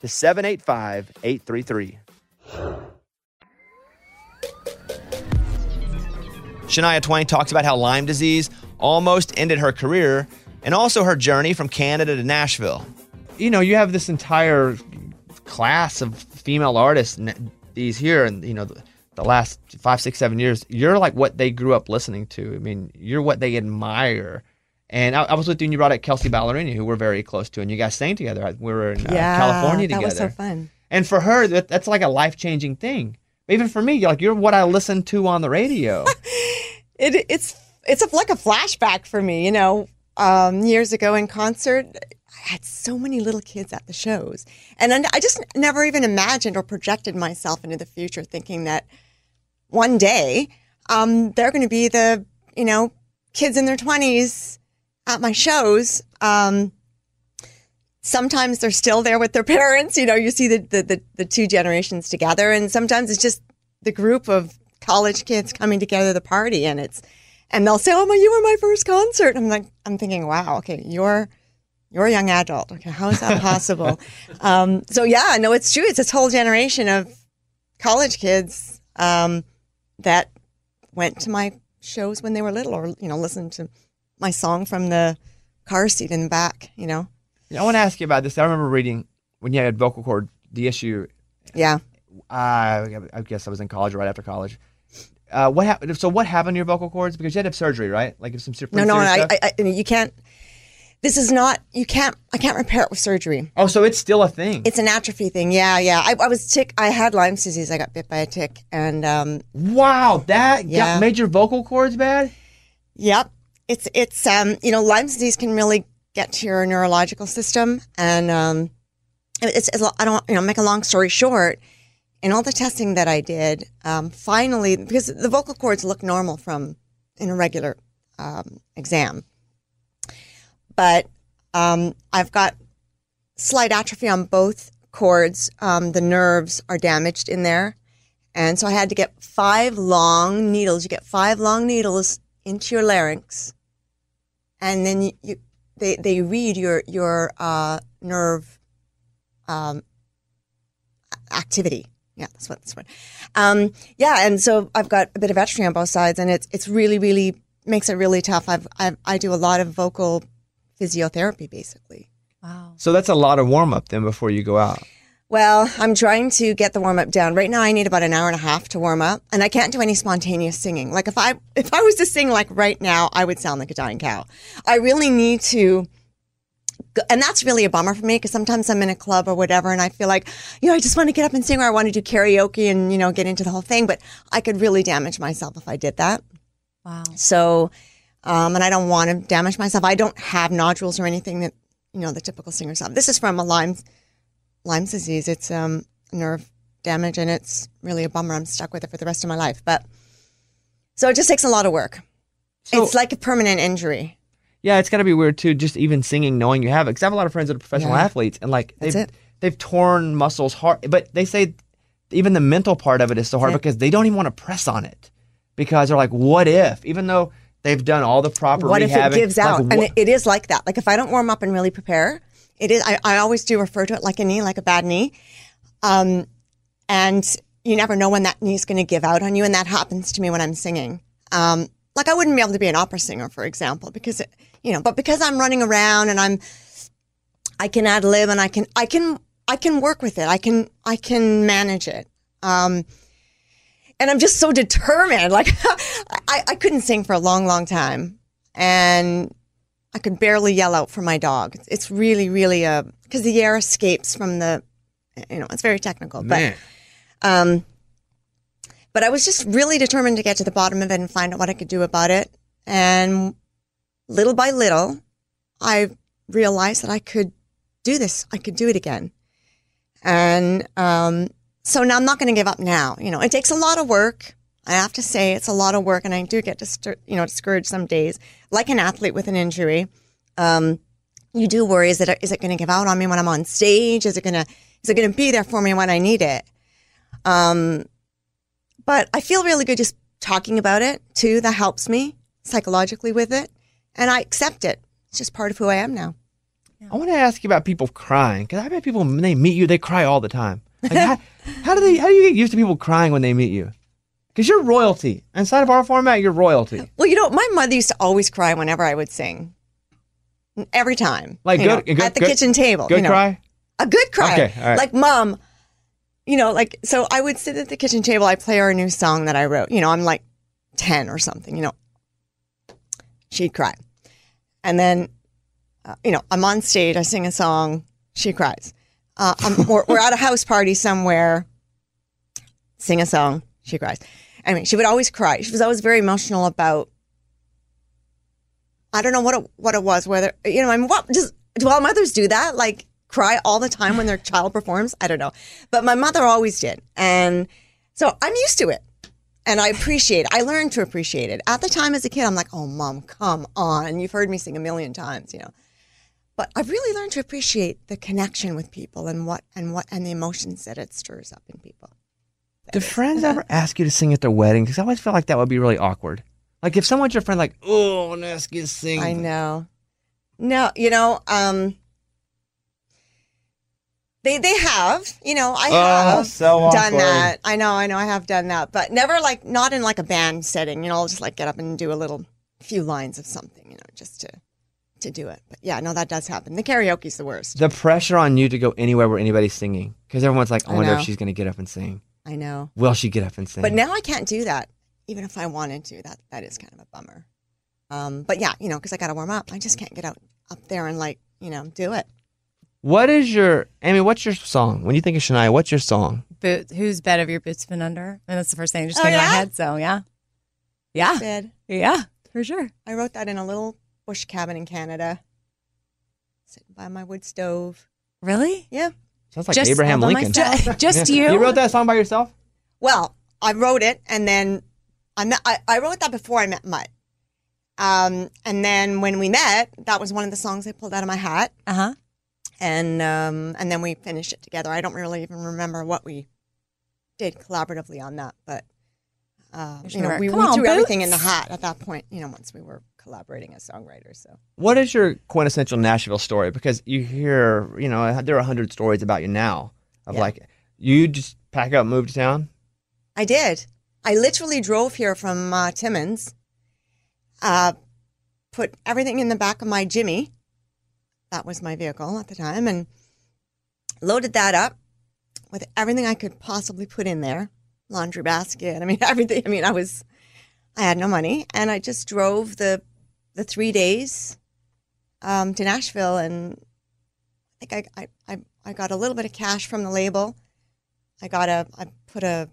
to 785 833. Shania Twain talks about how Lyme disease almost ended her career and also her journey from Canada to Nashville. You know, you have this entire class of female artists, these here, and you know, the, the last five, six, seven years, you're like what they grew up listening to. I mean, you're what they admire. And I, I was with you, and you brought up Kelsea Ballerini, who we're very close to, and you guys sang together. We were in uh, California that together. was so fun. And for her, that, that's like a life changing thing. Even for me, you're like you're what I listen to on the radio. <laughs> It, it's it's a, like a flashback for me. You know, um, years ago in concert, I had so many little kids at the shows, and I I just never even imagined or projected myself into the future, thinking that one day um, they're going to be the you know kids in their twenties at my shows. Um, sometimes they're still there with their <laughs> parents. You know, you see the, the, the, the two generations together, and sometimes it's just the group of college kids coming together to the party, and it's and they'll say, "Oh my, you were my first concert." I'm like, I'm thinking, wow, okay, you're you're a young adult. Okay, how is that <laughs> possible? um, so yeah, no, it's true. It's this whole generation of college kids um, that went to my shows when they were little, or you know, listened to my song from the car seat in the back. You know, I want to ask you about this. I remember reading when you had vocal cord the issue. yeah. Uh, I guess I was in college, right after college. Uh, what happened? So what happened to your vocal cords? Because you had to have surgery, right? Like if some super No, no, I? I, I, you can't. This is not. You can't. I can't repair it with surgery. oh, so it's still a thing. It's an atrophy thing. Yeah, yeah. I, I was tick. I had Lyme disease. I got bit by a tick, and um, wow, that Yeah. got, made your vocal cords bad. Yep. It's it's um you know Lyme disease can really get to your neurological system and um it's, it's I don't you know make a long story short in all the testing that I did um finally because the vocal cords look normal from in a regular um, exam. But um I've got slight atrophy on both cords. Um the nerves are damaged in there. And so I had to get five long needles. You get five long needles into your larynx, and then you, you they they read your your uh, nerve um, activity. Yeah, that's what that's what. Um, yeah, and so I've got a bit of atrophy on both sides, and it's it's really really makes it really tough. I've, I've I do a lot of vocal physiotherapy basically. Wow. So that's a lot of warm up then before you go out. Well, I'm trying to get the warm up down. Right now I need about an hour and a half to warm up and I can't do any spontaneous singing. Like if I if I was to sing like right now, I would sound like a dying cow. I really need to and that's really a bummer for me because sometimes I'm in a club or whatever and I feel like, you know, I just want to get up and sing or I want to do karaoke and, you know, get into the whole thing, but I could really damage myself if I did that. Wow. So, um, and I don't want to damage myself. I don't have nodules or anything that, you know, the typical singers have. This is from a Lyme's, Lyme's disease. It's um, nerve damage and it's really a bummer. I'm stuck with it for the rest of my life. But so it just takes a lot of work. So- it's like a permanent injury. Yeah, it's got to be weird too. Just even singing, knowing you have it. Because I have a lot of friends that are professional Yeah. athletes, and like they've, they've torn muscles hard, but they say even the mental part of it is so hard because they don't even want to press on it because they're like, what if? Even though they've done all the proper what if it gives like, out? and it, it is like that. Like if I don't warm up and really prepare, it is. I, I always do refer to it like a knee, like a bad knee. Um, and you never know when that knee is going to give out on you, and that happens to me when I'm singing. Um, like I wouldn't be able to be an opera singer, for example, because it, you know, but because I'm running around and I'm, I can ad lib and I can, I can, I can work with it. I can, I can manage it. Um, and I'm just so determined. <laughs> Like <laughs> I, I couldn't sing for a long, long time, and I could barely yell out for my dog. It's really, really a because the air escapes from the, you know, it's very technical, man. but um, but I was just really determined to get to the bottom of it and find out what I could do about it. And little by little, I realized that I could do this. I could do it again. And um, so now I'm not going to give up now. You know, it takes a lot of work. I have to say it's a lot of work, and I do get distur- you know discouraged some days, like an athlete with an injury. Um, you do worry: is it is it going to give out on me when I'm on stage? Is it going to is it going to be there for me when I need it? Um, but I feel really good just talking about it too. That helps me psychologically with it, and I accept it. It's just part of who I am now. I want to ask you about people crying because I bet people when they meet you, they cry all the time. Like, <laughs> how, how do they? How do you get used to people crying when they meet you? Because you're royalty inside of our format. You're royalty. Well, you know, my mother used to always cry whenever I would sing. Every time, Like good- know, good- at the good- kitchen table. Good you know. cry. a good cry. Okay, right. Like mom, you know, like so I would sit at the kitchen table, I play her a new song that I wrote. You know, I'm like 10 or something, you know. She'd cry. And then uh, you know, I'm on stage, I sing a song, she cries. Uh, I'm, we're, we're at a house party somewhere, sing a song, she cries. I mean, she would always cry. She was always very emotional about. I don't know what it, what it was. Whether you know, I mean, what does do all mothers do that? Like cry all the time when their child performs? I don't know, but my mother always did, and so I'm used to it, and I appreciate. it. I learned to appreciate it. At the time, as a kid, I'm like, "Oh, mom, come on! You've heard me sing a million times, you know." But I've really learned to appreciate the connection with people and what and what and the emotions that it stirs up in people. Do friends ever <laughs> ask you to sing at their wedding? Because I always feel like that would be really awkward. Like if someone's your friend, like, oh, I want to ask you to sing. I know. No, you know, um, they they have, you know, I Oh, have so done awkward. that. I know, I know, I have done that, but never like not in like a band setting. You know, I'll just like get up and do a little few lines of something, you know, just to to do it. But yeah, no, that does happen. The karaoke's the worst. The pressure on you to go anywhere where anybody's singing. Because everyone's like, I I wonder if she's going to get up and sing. I know, Will she get up and sing? but now I can't do that. Even if I wanted to, that that is kind of a bummer. Um, but yeah, you know, because I got to warm up. I just can't get out up there and like you know do it. What is your, Amy, what's your song? When you think of Shania, what's your song? Boot, whose bed have your boots been under? And that's the first thing that just Oh, came to my head. So yeah, yeah, Bed. yeah, for sure. I wrote that in a little bush cabin in Canada, sitting by my wood stove. Really? Yeah. Sounds like Just Abraham Lincoln. myself? <laughs> Just you? You wrote that song by yourself? Well, I wrote it, and then I met. I, I wrote that before I met Mutt. Um, and then when we met, that was one of the songs I pulled out of my hat, Uh huh. and um, and then we finished it together. I don't really even remember what we did collaboratively on that, but uh, Just you know, we, "Come we on, threw everything in the hat at that point. You know, once we were collaborating as songwriters. So What is your quintessential Nashville story? Because you hear, you know, there are a hundred stories about you now of Yeah. like, you just pack up, move to town. I did. I literally drove here from uh, Timmins, uh, put everything in the back of my Jimmy. That was my vehicle at the time, and loaded that up with everything I could possibly put in there laundry basket. I mean, <laughs> everything. I mean, I was, I had no money, and I just drove the the three days um, to Nashville, and I think I, I, I, I got a little bit of cash from the label. I got a, I put a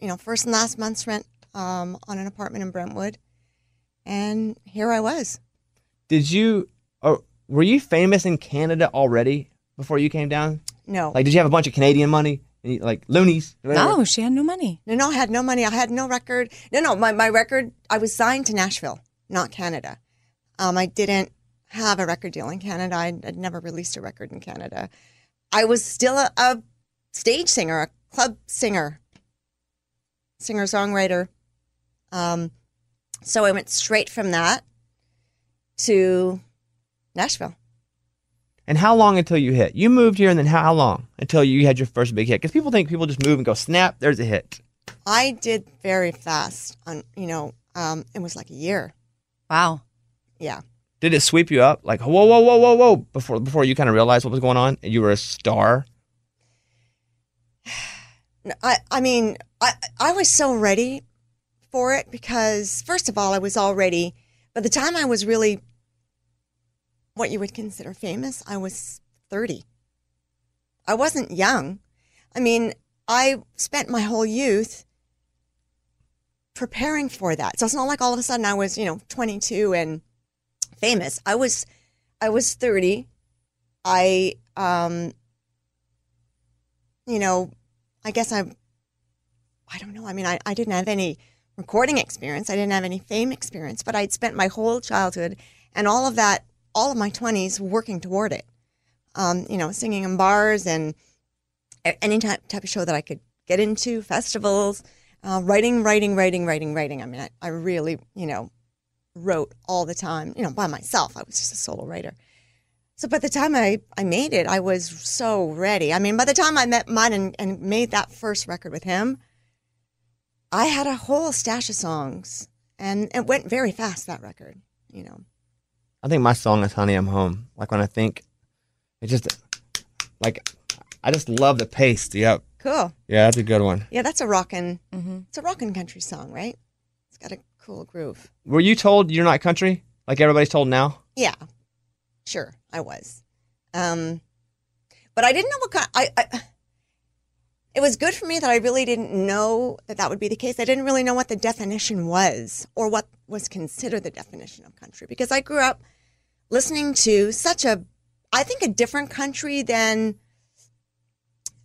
you know, first and last month's rent um, on an apartment in Brentwood. And here I was. Did you, or were you famous in Canada already before you came down? No, Like, did you have a bunch of Canadian money, like loonies? whatever? No, she had no money. no, no, I had no money. I had no record. No, no, my, my record, I was signed to Nashville, not Canada. Um, I didn't have a record deal in Canada. I'd, I'd never released a record in Canada. I was still a, a stage singer, a club singer, singer songwriter. Um, so I went straight from that to Nashville. And how long until you hit? You moved here, and then how, how long until you had your first big hit? Because people think people just move and go, snap, there's a hit. I did very fast. On you know, um, it was like a year. Wow. Yeah, Did it sweep you up? Like, whoa, whoa, whoa, whoa, whoa, before before you kind of realized what was going on and you were a star? <sighs> I I mean, I I was so ready for it because first of all, I was already. By the time I was really what you would consider famous, I was thirty. I wasn't young. I mean, I spent my whole youth preparing for that. So it's not like all of a sudden I was, you know, 22 and famous. I was I was 30. I um you know, I guess I I don't know. I mean, I, I didn't have any recording experience. I didn't have any fame experience, but I'd spent my whole childhood and all of that, all of my 20s working toward it. Um, you know, singing in bars and any type, type of show that I could get into, festivals, uh, writing, writing, writing, writing, writing. I mean, I, I really, you know, wrote all the time, you know, by myself. I was just a solo writer. So by the time I, I made it, I was so ready. I mean, by the time I met Mutt and, and made that first record with him, I had a whole stash of songs and it went very fast, that record, you know. I think my song is "Honey, I'm Home." Like when I think, it just Like, I just love the pace. Yep. Cool. Yeah, that's a good one. Yeah, that's a rockin'. Mm-hmm. It's a rockin' country song, right? It's got a cool groove. Were you told you're not country? Like everybody's told now? Yeah, sure, I was. Um, but I didn't know what kind. I, I it was good for me that I really didn't know that that would be the case. I didn't really know what the definition was or what was considered the definition of country because I grew up listening to such a, I think, a different country than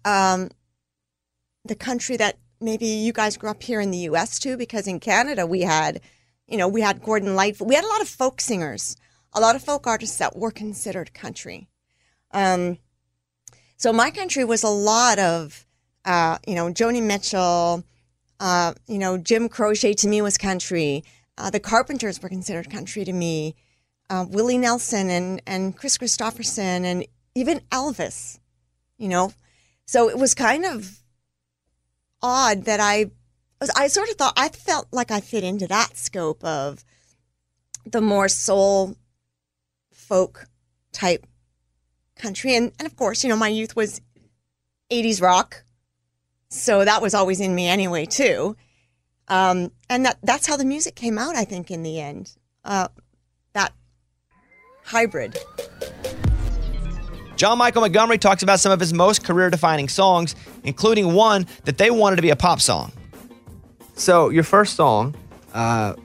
um, the country that maybe you guys grew up here in the U.S. too. Because in Canada we had, you know, we had Gordon Lightfoot. We had a lot of folk singers, a lot of folk artists that were considered country. Um, so my country was a lot of, uh, you know, Joni Mitchell, uh, you know, Jim Croce to me was country. Uh, the Carpenters were considered country to me. Uh, Willie Nelson and, and Kris Kristofferson and even Elvis, you know. So it was kind of odd that I, I sort of thought, I felt like I fit into that scope of the more soul folk type country. And, and of course, you know, my youth was 80s rock. So that was always in me anyway, too. Um, and that, that's how the music came out, I think, in the end. Uh, that hybrid. John Michael Montgomery talks about some of his most career defining songs, including one that they wanted to be a pop song. So your first song, uh,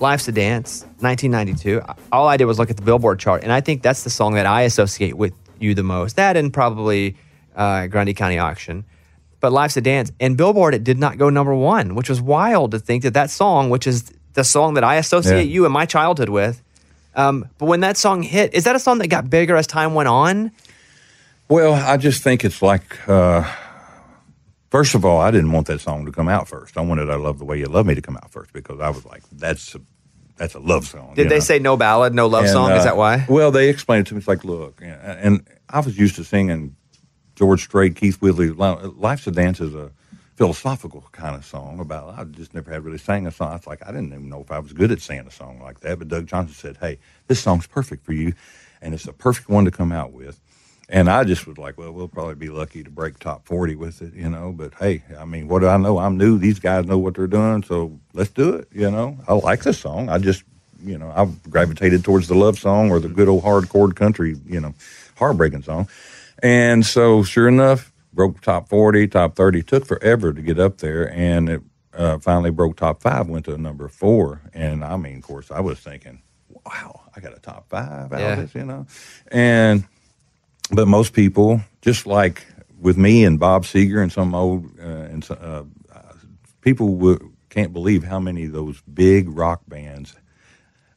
"Life's a Dance," 1992. All I did was look at the Billboard chart, and I think that's the song that I associate with you the most. That and probably uh, Grundy County Auction. But "Life's a Dance" and Billboard, it did not go number one, which was wild to think that that song, which is the song that I associate Yeah. you and my childhood with. Um, but when that song hit, is that a song that got bigger as time went on? Well, I just think it's like, uh, first of all, I didn't want that song to come out first. I wanted "I Love the Way You Love Me" to come out first because I was like, that's a, that's a love song. Did they know? say no ballad, no love And, song? is uh, that why? Well, they explained it to me. It's like, look, and- and I was used to singing George Strait, Keith Whitley. Life's a Dance is a philosophical kind of song about. I just never had really sang a song. It's like I didn't even know if I was good at singing a song like that. But Doug Johnson said, "Hey, this song's perfect for you, and it's the perfect one to come out with." And I just was like, well, we'll probably be lucky to break top 40 with it, you know. But hey, I mean, what do I know? I'm new. These guys know what they're doing. So let's do it, you know. I like this song. I just, you know, I've gravitated towards the love song or the good old hardcore country, you know, heartbreaking song. And so, sure enough, broke top 40, top 30. Took forever to get up there. And it uh, finally broke top five, went to number four. And I mean, of course, I was thinking, wow, I got a top five out Yeah. of this, you know. And but most people, just like with me and Bob Seger and some old uh, and uh, people w- can't believe how many of those big rock bands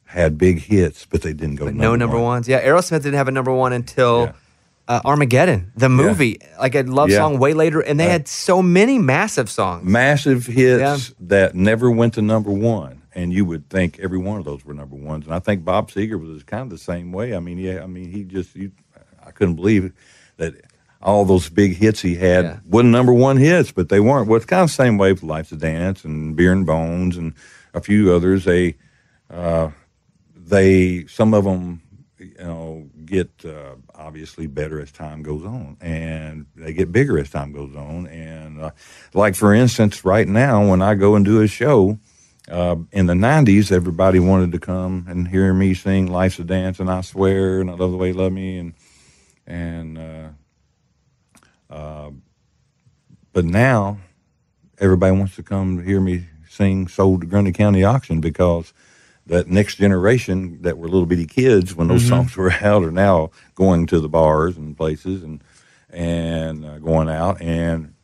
had big hits, but they didn't go But number no number one. ones. Yeah, Aerosmith didn't have a number one until Yeah. uh, Armageddon, the movie, like a love Yeah. song way later, and they had so many massive songs. Massive hits Yeah. that never went to number one, and you would think every one of those were number ones. And I think Bob Seger was kind of the same way. I mean, yeah, I mean, he just you, couldn't believe that all those big hits he had Yeah. wasn't number one hits, but they weren't. Well, it's kind of the same way with Life's a Dance and Beer and Bones and a few others. They, uh, they, some of them, you know, get uh, obviously better as time goes on, and they get bigger as time goes on. And uh, like for instance, right now when I go and do a show. Uh, in the '90s, everybody wanted to come and hear me sing "Life's a Dance" and "I Swear" and "I Love the Way You Love Me" and and uh, uh, but now everybody wants to come hear me sing "Sold to Grundy County Auction" because that next generation that were little bitty kids when those songs were <laughs> out are now going to the bars and places and and uh, going out and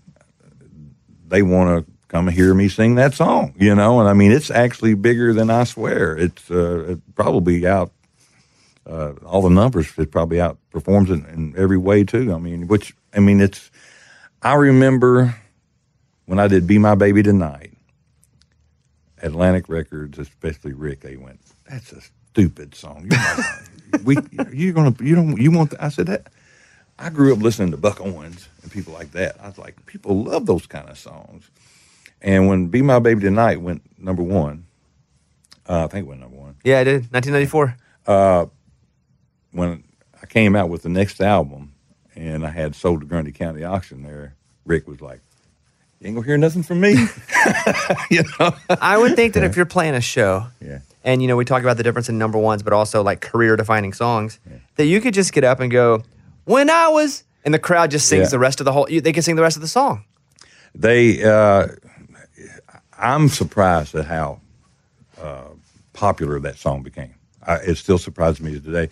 they want to come hear me sing that song, you know. And I mean, it's actually bigger than I swear. It's uh, probably out uh, all the numbers. It probably outperforms it in every way too. I mean, which I mean, it's. I remember when I did "Be My Baby Tonight." Atlantic Records, especially Rick, they went, "That's a stupid song. You're not, <laughs> we, you're gonna, you don't, you want." The, I said that. I grew up listening to Buck Owens and people like that. I was like, people love those kind of songs. And when "Be My Baby Tonight" went number one, uh, I think it went number one. Yeah, I did. 1994. When I came out with the next album, and I had sold to Grundy County auction there, Rick was like, "You ain't gonna hear nothing from me." <laughs> <laughs> you know. I would think that if you're playing a show, Yeah. and you know we talk about the difference in number ones, but also like career defining songs, that you could just get up and go, "When I was," and the crowd just sings Yeah. the rest of the whole. They can sing the rest of the song. They, uh, I'm surprised at how uh, popular that song became. I, it still surprises me today.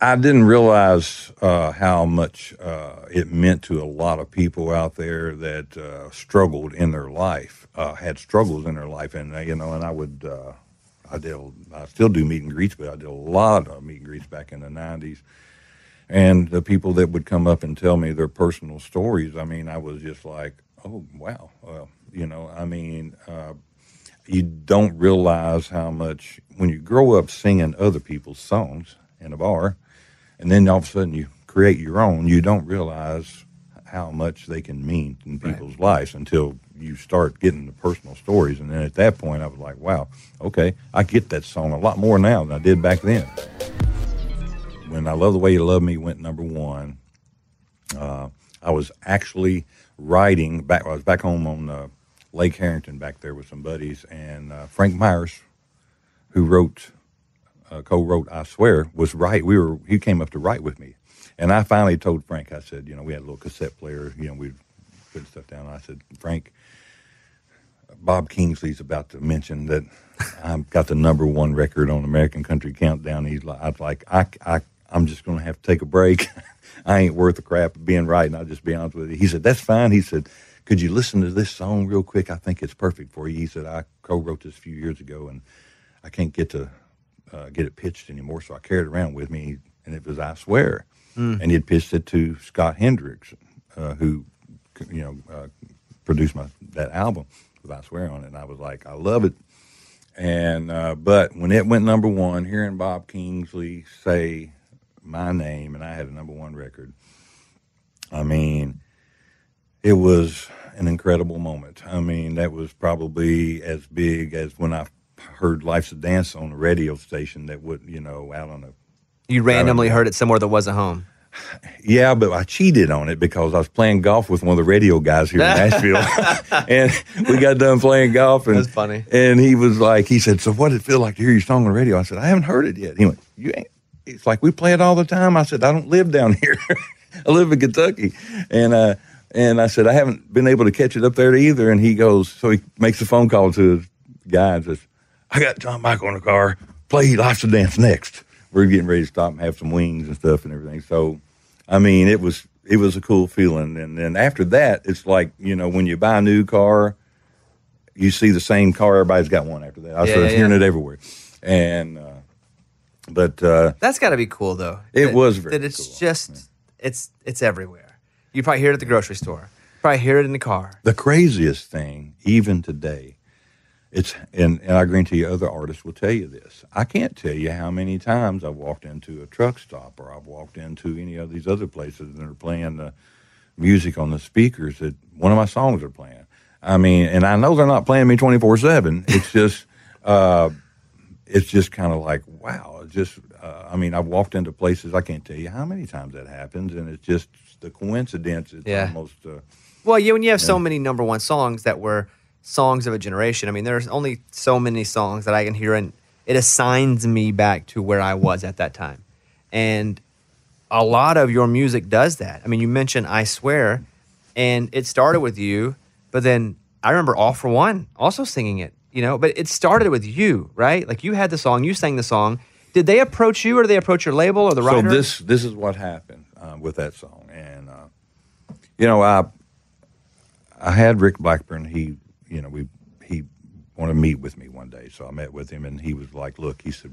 I didn't realize uh, how much uh, it meant to a lot of people out there that uh, struggled in their life, uh, had struggles in their life, and uh, you know, and I would, uh, I did, I still do meet and greets, but I did a lot of meet and greets back in the '90s and the people that would come up and tell me their personal stories i mean i was just like oh wow. Well you know i mean you don't realize how much when you grow up singing other people's songs in a bar and then all of a sudden you create your own. You don't realize how much they can mean in people's lives until you start getting the personal stories. And then at that point i was like wow okay i get that song a lot more now than i did back then. When I Love the Way You Love Me went number one, uh, I was actually writing back. I was back home on uh, Lake Herrington back there with some buddies, and uh, Frank Myers, who wrote, uh, co-wrote "I Swear," was right. We were. He came up to write with me, and I finally told Frank. I said, you know, we had a little cassette player. You know, we'd put stuff down. I said, Frank, Bob Kingsley's about to mention that I've got the number one record on American Country Countdown. He's like, I was like, I, I, I'm just going to have to take a break. <laughs> I ain't worth the crap of being right, and I'll just be honest with you. He said, that's fine. He said, could you listen to this song real quick? I think it's perfect for you. He said, I co-wrote this a few years ago, and I can't get to uh, get it pitched anymore, so I carried it around with me, and it was I Swear. Mm. And he had pitched it to Scott Hendricks, uh, who, you know, uh, produced my that album with I Swear on it. And I was like, I love it. And uh, but when it went number one, hearing Bob Kingsley say my name, and I had a number one record. I mean, it was an incredible moment. I mean, that was probably as big as when I heard "Life's a Dance" on a radio station. That would, you know, out on a You randomly heard it somewhere that wasn't home. yeah, but I cheated on it because I was playing golf with one of the radio guys here in <laughs> Nashville, and we got done playing golf. And That's funny. And he was like, he said, "So what did it feel like to hear your song on the radio?" I said, "I haven't heard it yet." He went, "You ain't." It's like we play it all the time. I said, "I don't live down <laughs> here. I live in Kentucky," and uh, and I said, "I haven't been able to catch it up there either." And he goes, so he makes a phone call to his guy and says, "I got John Michael in the car. Play Life's a Dance next." We're getting ready to stop and have some wings and stuff and everything. So I mean, it was it was a cool feeling. And then after that, it's like you know when you buy a new car, you see the same car. Everybody's got one after that. I Yeah, started yeah, hearing yeah. it everywhere. And uh, but uh, That's got to be cool though. It That- was very that it's just it's it's everywhere. You probably hear it at the grocery store. You Probably hear it in the car. the craziest thing, even today, it's and, and I guarantee you other artists will tell you this. I can't tell you how many times I've walked into a truck stop or I've walked into any of these other places that are playing the music on the speakers that one of my songs are playing. I mean, and I know they're not playing me twenty four seven. It's just, <laughs> uh, it's just kind of like wow. Just, uh, I mean, I've walked into places I can't tell you how many times that happens, and it's just the coincidence. It's Yeah. almost. Uh, Well, yeah, when you have so many number one songs that were songs of a generation. I mean, there's only so many songs that I can hear, and it assigns me back to where I was at that time. And a lot of your music does that. I mean, you mentioned "I Swear," and it started with you, but then I remember "All-4-One" also singing it. You know, but it started with you, right? Like you had the song, you sang the song. Did they approach you, or did they approach your label or the writer? So this this is what happened uh, with that song, and uh, you know, I I had Rick Blackburn. He, you know, we he wanted to meet with me one day, so I met with him, and he was like, "Look," he said,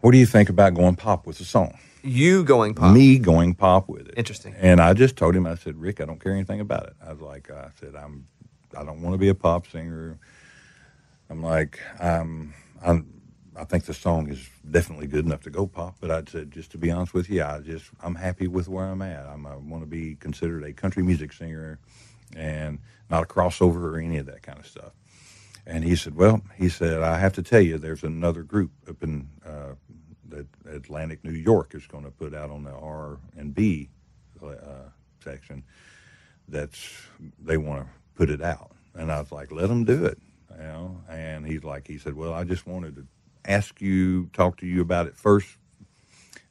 "What do you think about going pop with the song?" you going pop. Me going pop with it. Interesting. And I just told him, I said, Rick, I don't care anything about it. I was like, I said, I'm, I don't want to be a pop singer. I'm like, I'm, I'm, I think the song is definitely good enough to go pop. But I said, just to be honest with you, I just, I'm happy with where I'm at. I'm, I want to be considered a country music singer, and not a crossover or any of that kind of stuff. And he said, well, he said, I have to tell you, there's another group up in uh, that Atlantic, New York, is going to put out on the R and B uh, section that's they want to put it out, and I was like, let them do it, you know. And he's like, he said, well, I just wanted to ask you, talk to you about it first,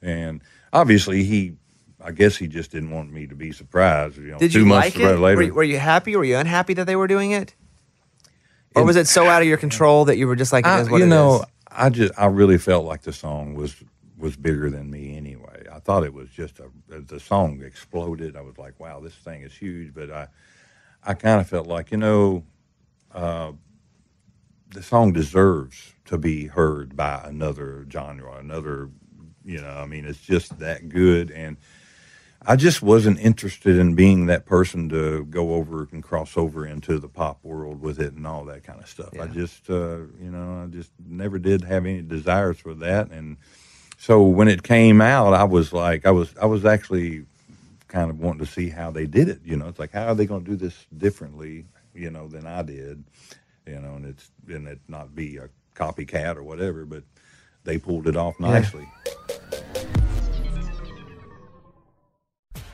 and obviously he. I guess he just didn't want me to be surprised. You know, Did two you months like it? later, Were you, were you happy? Were you unhappy that they were doing it? Or was it so out of your control that you were just like, it I, is what you it know, is? I just I really felt like the song was was bigger than me anyway. I thought it was just a the song exploded. I was like, wow, this thing is huge. But I I kind of felt like you know, uh, the song deserves to be heard by another genre, another. You know, I mean, it's just that good and. I just wasn't interested in being that person to go over and cross over into the pop world with it and all that kind of stuff. I just, uh, you know, I just never did have any desires for that. And so when it came out, I was like, I was, I was actually kind of wanting to see how they did it. You know, it's like, how are they going to do this differently, you know, than I did, you know, and it's, and it not be a copycat or whatever, but they pulled it off nicely.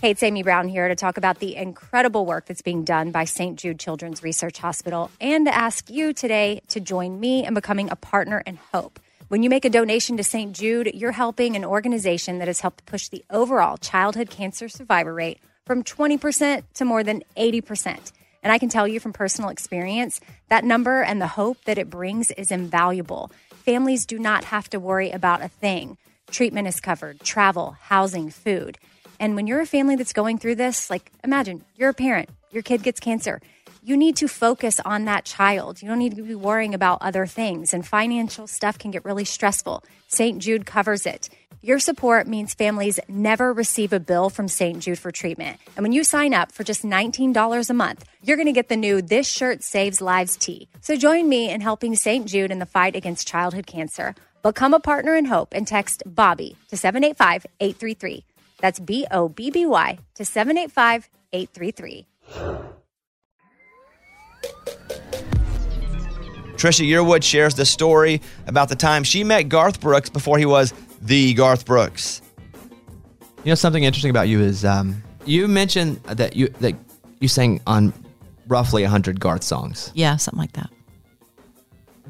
Hey, it's Amy Brown here to talk about the incredible work that's being done by St. Jude Children's Research Hospital and to ask you today to join me in becoming a partner in hope. When you make a donation to St. Jude, you're helping an organization that has helped push the overall childhood cancer survivor rate from 20% to more than 80%. And I can tell you from personal experience, that number and the hope that it brings is invaluable. Families do not have to worry about a thing. Treatment is covered, travel, housing, food. And when you're a family that's going through this, like imagine you're a parent, your kid gets cancer. You need to focus on that child. You don't need to be worrying about other things, and financial stuff can get really stressful. St. Jude covers it. Your support means families never receive a bill from St. Jude for treatment. And when you sign up for just $19 a month, you're going to get the new This Shirt Saves Lives tee. So join me in helping St. Jude in the fight against childhood cancer. Become a partner in hope and text Bobby to 785 833. That's B O B B Y to 785 833. Trisha Yearwood shares the story about the time she met Garth Brooks before he was the Garth Brooks. You know something interesting about you is um, you mentioned that you that you sang on roughly hundred Garth songs. Yeah, something like that.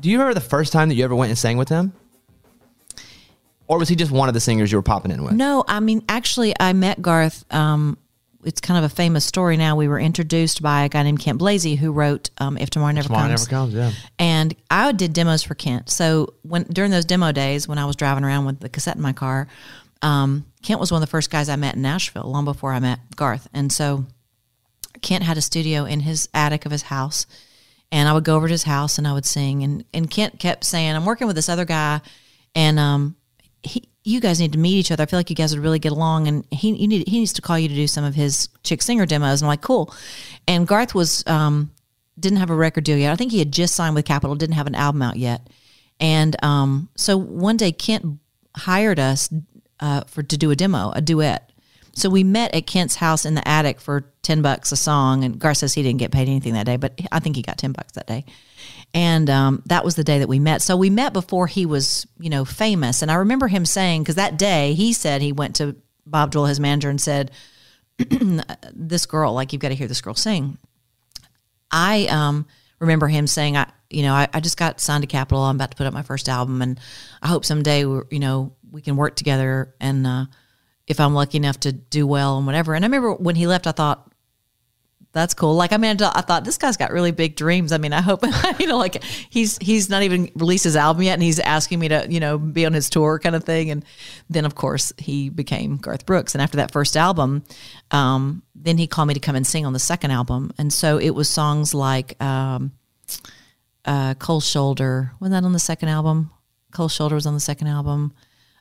Do you remember the first time that you ever went and sang with him? Or was he just one of the singers you were popping in with? No, I mean, actually, I met Garth. Um, it's kind of a famous story now. We were introduced by a guy named Kent Blazy who wrote um, "If Tomorrow Never Comes. Tomorrow Comes." never comes. Yeah. And I did demos for Kent. So when during those demo days, when I was driving around with the cassette in my car, um, Kent was one of the first guys I met in Nashville, long before I met Garth. And so Kent had a studio in his attic of his house, and I would go over to his house and I would sing. And and Kent kept saying, "I'm working with this other guy, and um, he." You guys need to meet each other. I feel like you guys would really get along, and he need, he needs to call you to do some of his chick singer demos. And I'm like, cool. And Garth was um, didn't have a record deal yet. I think he had just signed with Capitol, didn't have an album out yet. And um, so one day Kent hired us uh, for to do a demo, a duet. So we met at Kent's house in the attic for ten bucks a song, and Gar says he didn't get paid anything that day, but I think he got ten bucks that day. And um, that was the day that we met. So we met before he was, you know, famous. And I remember him saying, because that day he said he went to Bob Doyle, his manager, and said, <clears throat> "This girl, like you've got to hear this girl sing." I um, remember him saying, "I, you know, I, I just got signed to Capitol. I'm about to put up my first album, and I hope someday, you know, we can work together. And uh, if I'm lucky enough to do well and whatever." And I remember when he left, I thought, "That's cool." Like, I mean, I thought this guy's got really big dreams. I mean, I hope, <laughs> you know, like he's he's not even released his album yet, and he's asking me to, you know, be on his tour, kind of thing. And then, of course, he became Garth Brooks. And after that first album, um, then he called me to come and sing on the second album. And so it was songs like um, uh, Cold Shoulder. Was that on the second album? Cold Shoulder was on the second album.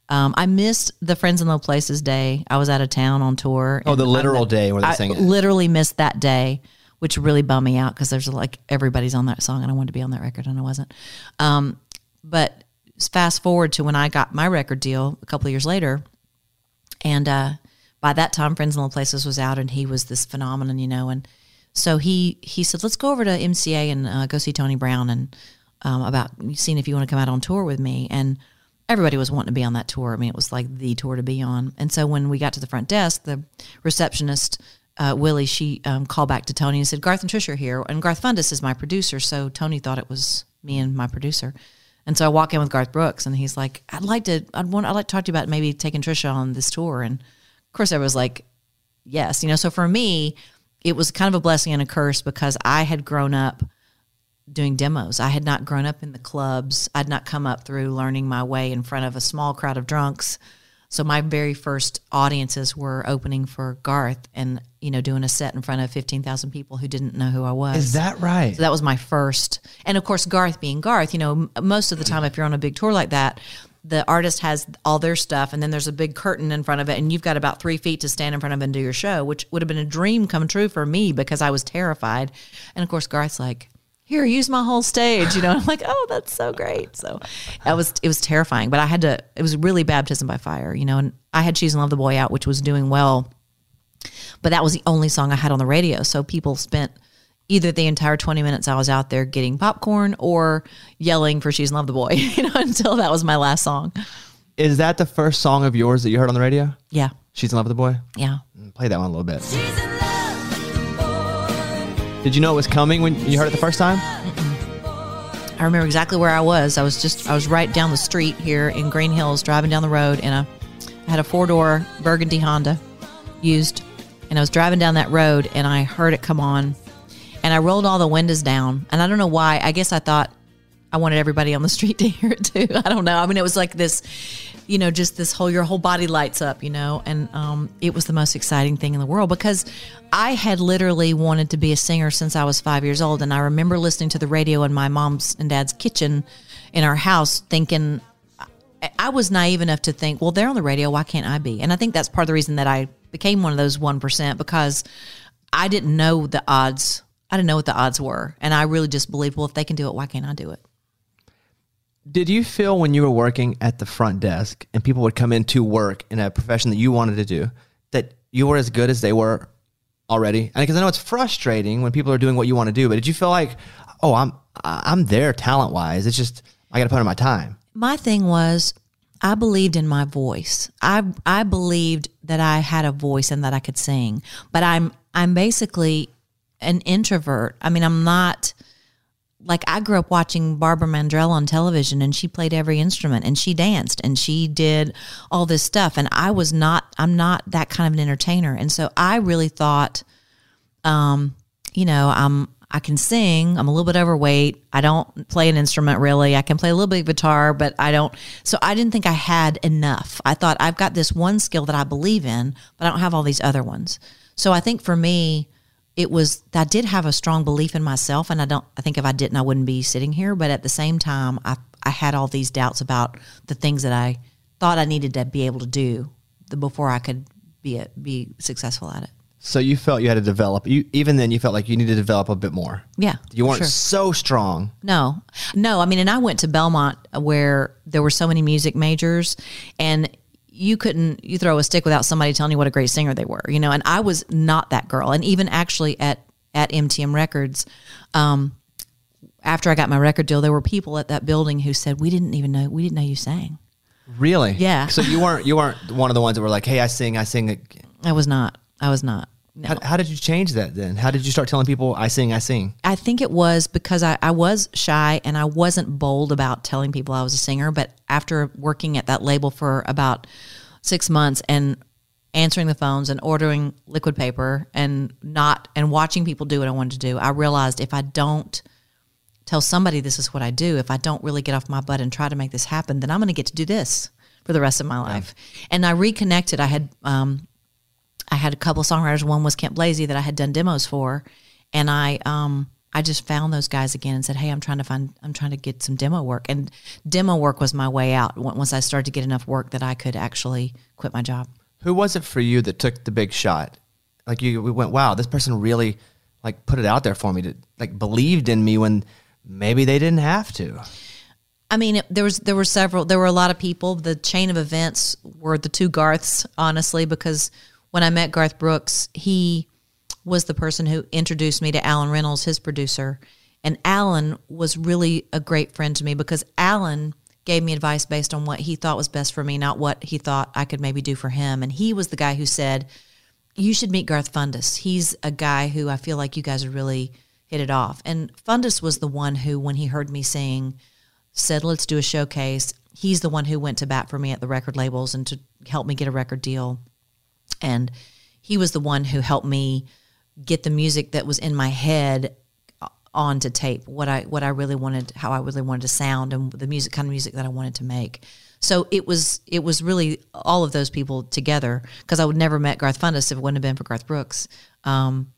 Um, I missed the Friends in Low Places day. I was out of town on tour. Oh, the literal I- day where they I sing it. literally missed that day, which really bummed me out because there's like everybody's on that song and I wanted to be on that record and I wasn't. Um, but fast forward to when I got my record deal a couple of years later, and uh, by that time, Friends in Low Places was out, and he was this phenomenon, you know. And so he he said, "Let's go over to MCA and uh, go see Tony Brown and um, about seeing if you want to come out on tour with me." And everybody was wanting to be on that tour. I mean, it was like the tour to be on. And so when we got to the front desk, the receptionist. Uh, Willie, she um, called back to Tony and said, Garth and Trish are here. And Garth Fundis is my producer. So Tony thought it was me and my producer. And so I walk in with Garth Brooks, and he's like, "I'd like to, I'd want, I'd like to talk to you about maybe taking Trisha on this tour." And of course, I was like, "Yes," you know. So for me, it was kind of a blessing and a curse because I had grown up doing demos. I had not grown up in the clubs. I'd not come up through learning my way in front of a small crowd of drunks. So my very first audiences were opening for Garth, and you know, doing a set in front of fifteen thousand people who didn't know who I was. Is that right? So that was my first. And of course, Garth being Garth, you know, m- most of the time, if you're on a big tour like that, the artist has all their stuff, and then there's a big curtain in front of it, and you've got about three feet to stand in front of and do your show, which would have been a dream come true for me because I was terrified. And of course, Garth's like, here, use my whole stage, you know. I'm like, oh, that's so great. So, I was it was terrifying, but I had to. It was really baptism by fire, you know. And I had "She's in Love" the boy out, which was doing well, but that was the only song I had on the radio. So people spent either the entire 20 minutes I was out there getting popcorn or yelling for "She's in Love" the boy, <laughs> you know, until that was my last song. Is that the first song of yours that you heard on the radio? Yeah, She's in love with the boy. yeah. Mm, play that one a little bit. Did you know it was coming when you heard it the first time? I remember exactly where I was. I was just I was right down the street here in Green Hills, driving down the road in a I had a four door burgundy Honda used, and I was driving down that road and I heard it come on, and I rolled all the windows down, and I don't know why. I guess I thought I wanted everybody on the <laughs> street to hear it too. I don't know. I mean, it was like this, you know, just this whole your whole body lights up, you know, and um, it was the most exciting thing in the world because I had literally wanted to be a singer since I was five years old, and I remember listening to the radio in my mom's and dad's kitchen in our house, thinking. I- I was naive enough to think, well, they're on the radio. Why can't I be? And I think that's part of the reason that I became one of those 1% because I didn't know the odds. I didn't know what the odds were. And I really just believed, well, if they can do it, why can't I do it? Did you feel when you were working at the front desk and people would come in to work in a profession that you wanted to do that you were as good as they were already? And because I know it's frustrating when people are doing what you want to do, but did you feel like, oh, I'm I'm there talent wise. It's just I got to put in my time. my thing was I believed in my voice. I I believed that I had a voice and that I could sing. But I'm I'm basically an introvert. I mean, I'm not like I grew up watching Barbara Mandrell on television and she played every instrument and she danced and she did all this stuff and I was not I'm not that kind of an entertainer. And so I really thought um you know I'm I can sing I'm a little bit overweight I don't play an instrument really I can play a little bit of guitar but I don't so I didn't think I had enough. I thought I've got this one skill that I believe in but I don't have all these other ones. So I think for me it was I did have a strong belief in myself and I don't I think if I didn't I wouldn't be sitting here but at the same time I I had all these doubts about the things that I thought I needed to be able to do the, before I could be a, be successful at it. So you felt you had to develop. You even then you felt like you needed to develop a bit more. Yeah. You weren't sure. so strong. No, no. I mean, and I went to Belmont where there were so many music majors, and you couldn't you throw a stick without somebody telling you what a great singer they were, you know. And I was not that girl. And even actually at at MTM Records, um, after I got my record deal, there were people at that building who said we didn't even know we didn't know you sang. Really? Yeah. So you weren't you weren't one of the ones that were like, "Hey, I sing, I sing." I was not. I was not. No. How, how did you change that then? How did you start telling people, "I sing, I sing"? I think it was because I, I was shy and I wasn't bold about telling people I was a singer. But after working at that label for about six months and answering the phones and ordering liquid paper and not and watching people do what I wanted to do, I realized if I don't tell somebody this is what I do, if I don't really get off my butt and try to make this happen, then I'm going to get to do this for the rest of my life. And I reconnected. I had um, I had a couple of songwriters. One was Kent Blazy that I had done demos for, and I um, I just found those guys again and said, "Hey, I'm trying to find, I'm trying to get some demo work." And demo work was my way out. Once I started to get enough work that I could actually quit my job. Who was it for you that took the big shot? Like you, we went, "Wow, this person really like put it out there for me to like believed in me when maybe they didn't have to." I mean, it, there was there were several. There were a lot of people. The chain of events were the two Garths, honestly, because when I met Garth Brooks, he was the person who introduced me to Allen Reynolds, his producer. And Alan was really a great friend to me because Alan gave me advice based on what he thought was best for me, not what he thought I could maybe do for him. And he was the guy who said, You should meet Garth Fundis. He's a guy who I feel like you guys would really hit it off. And Fundis was the one who, when he heard me sing, said, Let's do a showcase. He's the one who went to bat for me at the record labels and to help me get a record deal. And he was the one who helped me get the music that was in my head onto tape what i what i really wanted how i really wanted to sound and the music kind of music that i wanted to make. So it was it was really all of those people together because i would never met garth fundis if it wouldn't have been for garth brooks. Um,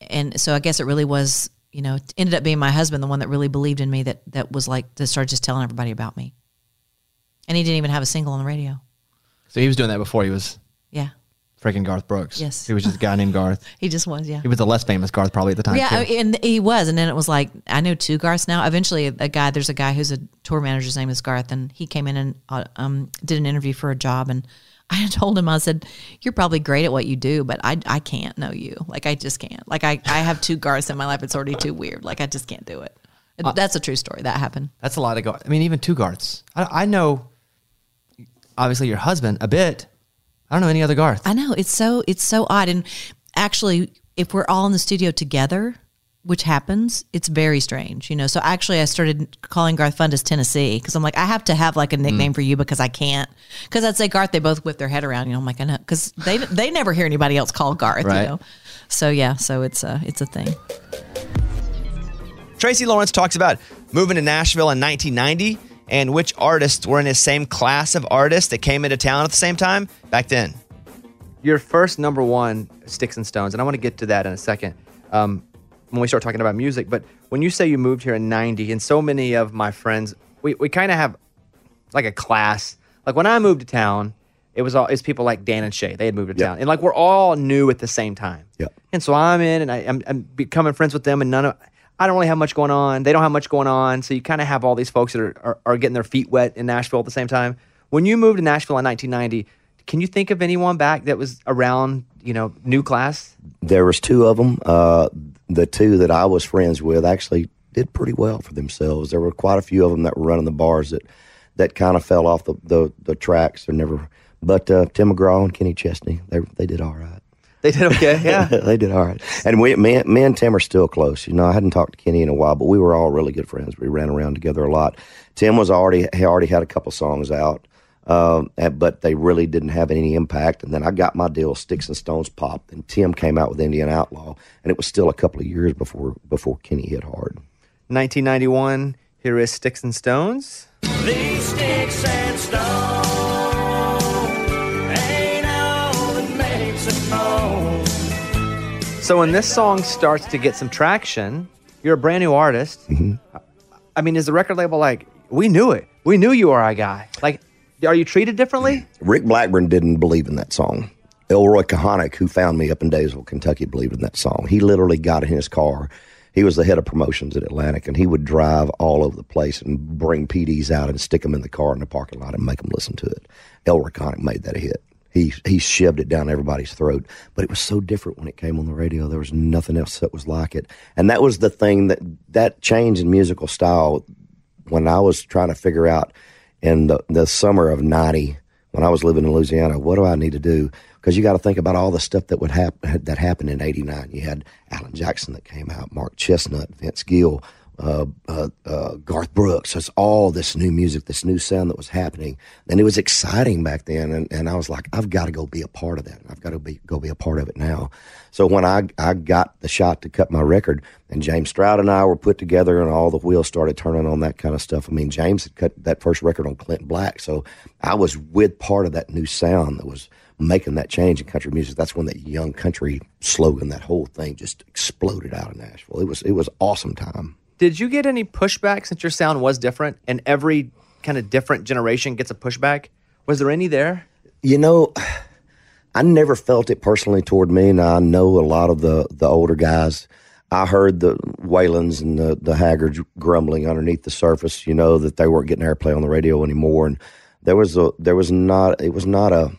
and so i guess it really was you know ended up being my husband the one that really believed in me that that was like to start just telling everybody about me. And he didn't even have a single on the radio. So he was doing that before he was yeah freaking Garth Brooks. Yes. he was just a guy named Garth. <laughs> he just was yeah He was the less famous Garth probably at the time. Yeah, too. and he was, and then it was like I know two Garths now. Eventually, a guy there's a guy who's a tour manager's name is Garth, and he came in and uh, um, did an interview for a job, and <laughs> I told him I said, "You're probably great at what you do, but I I can't know you. Like I just can't. Like I I have two Garths in my life. It's already too weird. Like I just can't do it. That's a true story. That happened. That's a lot of Garth. I mean, even two Garths. I, I know, obviously, your husband a bit. I don't know any other Garth. I know it's so it's so odd, and actually, if we're all in the studio together, which happens, it's very strange, you know. So actually, I started calling Garth Fundis Tennessee because I'm like, I have to have like a mm-hmm. nickname for you because I can't. Because I'd say Garth, they both whip their head around, you know. I'm like, I know, because they they never hear anybody else call Garth, Right. you know. So yeah, so it's a it's a thing. Tracy Lawrence talks about moving to Nashville in 1990 and which artists were in his same class of artists that came into town at the same time back then. Your first number one, Sticks and Stones, and I want to get to that in a second um, when we start talking about music. But when you say you moved here in 90, and so many of my friends, we, we kind of have like a class. Like when I moved to town, it was all it's people like Dan and Shay. They had moved to town, and like we're all new at the same time. Yeah. And so I'm in, and I, I'm, I'm becoming friends with them, and none of I don't really have much going on. They don't have much going on, so you kind of have all these folks that are, are are getting their feet wet in Nashville at the same time. When you moved to Nashville in 1990, can you think of anyone back that was around, you know, new class? There was two of them. Uh, the two that I was friends with actually did pretty well for themselves. There were quite a few of them that were running the bars that that kind of fell off the, the, the tracks. They never. But uh, Tim McGraw and Kenny Chesney, they they did all right. They did okay. <laughs> Yeah. they did all right. And we, me, me and Tim are still close. You know, I hadn't talked to Kenny in a while, but we were all really good friends. We ran around together a lot. Tim was already he already had a couple songs out, um, but they really didn't have any impact. And then I got my deal, Sticks and Stones popped, and Tim came out with Indian Outlaw, and it was still a couple of years before before Kenny hit hard. 1991. Here is Sticks and Stones. These sticks and stones So when this song starts to get some traction, you're a brand new artist. Mm-hmm. I mean, is the record label like, we knew it. We knew you were our guy. Like, are you treated differently? Rick Blackburn didn't believe in that song. Elroy Kahanek, who found me up in Daysville, Kentucky, believed in that song. He literally got in his car. He was the head of promotions at Atlantic, and he would drive all over the place and bring PDs out and stick them in the car in the parking lot and make them listen to it. Elroy Kahanek made that a hit. He he shoved it down everybody's throat, but it was so different when it came on the radio. There was nothing else that was like it, and that was the thing that that change in musical style. When I was trying to figure out in the the summer of '90, when I was living in Louisiana, what do I need to do? Because you got to think about all the stuff that would happen that happened in '89. You had Alan Jackson that came out, Mark Chesnutt, Vince Gill, uh, uh, uh, Garth Brooks. It's all this new music, this new sound that was happening, and it was exciting back then. And, and I was like, I've got to go be a part of that. I've got to be go be a part of it now. So when I I got the shot to cut my record, and James Stroud and I were put together, and all the wheels started turning on that kind of stuff. I mean, James had cut that first record on Clint Black, so I was with part of that new sound that was making that change in country music. That's when that young country slogan, that whole thing, just exploded out of Nashville. It was it was awesome time. Did you get any pushback since your sound was different and every kind of different generation gets a pushback? Was there any there? You know, <sighs> I never felt it personally toward me, and I know a lot of the the older guys. I heard the Waylons and the the Haggards grumbling underneath the surface. You know that they weren't getting airplay on the radio anymore, and there was a there was not it was not a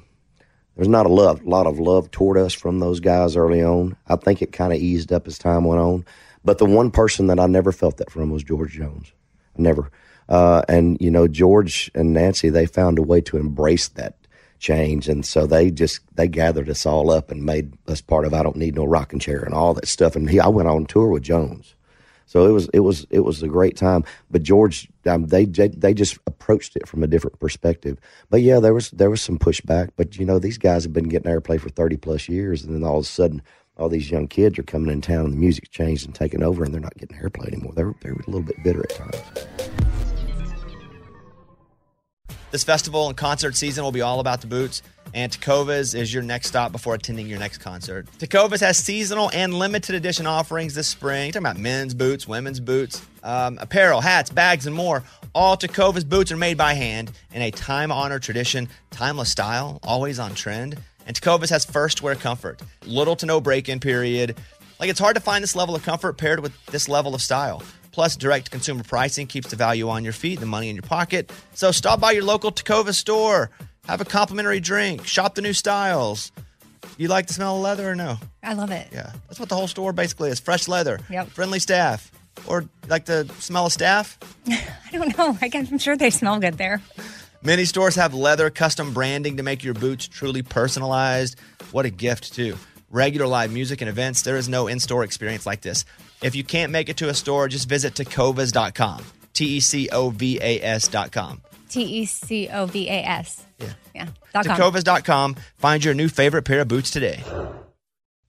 there was not a love lot of love toward us from those guys early on. I think it kind of eased up as time went on. But the one person that I never felt that from was George Jones. Never. Uh, and you know George and Nancy, they found a way to embrace that change, and so they just they gathered us all up and made us part of I don't need no rocking chair and all that stuff. And he, I went on tour with Jones, so it was it was it was a great time. But George, um, they they just approached it from a different perspective. But yeah, there was there was some pushback. But you know these guys have been getting airplay for thirty plus years, and then all of a sudden. All these young kids are coming in town, and the music's changed and taken over, and they're not getting airplay anymore. They're they're a little bit bitter at times. This festival and concert season will be all about the boots, and Tecovas is your next stop before attending your next concert. Tecovas has seasonal and limited edition offerings this spring. talking about men's boots, women's boots, um, apparel, hats, bags, and more. All Tecovas boots are made by hand in a time honored tradition, timeless style, always on trend. And Tecovas has first wear comfort, little to no break in period. Like it's hard to find this level of comfort paired with this level of style. Plus, direct consumer pricing keeps the value on your feet, the money in your pocket. So stop by your local Tacova store, have a complimentary drink, shop the new styles. You like the smell of leather or no? I love it. Yeah, that's what the whole store basically is fresh leather, Yep. friendly staff, or like the smell of staff. <laughs> I don't know. I guess I'm sure they smell good there. Many stores have leather custom branding to make your boots truly personalized. What a gift, too. Regular live music and events, there is no in store experience like this. If you can't make it to a store, just visit tecovas.com. T E C O V A S.com. T E C O V A S. Yeah. Yeah. Dot com. Tecovas.com. Find your new favorite pair of boots today.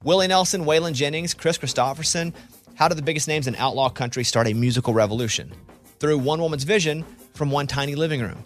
Willie Nelson, Waylon Jennings, Kris Kristofferson. How did the biggest names in outlaw country start a musical revolution? Through one woman's vision from one tiny living room.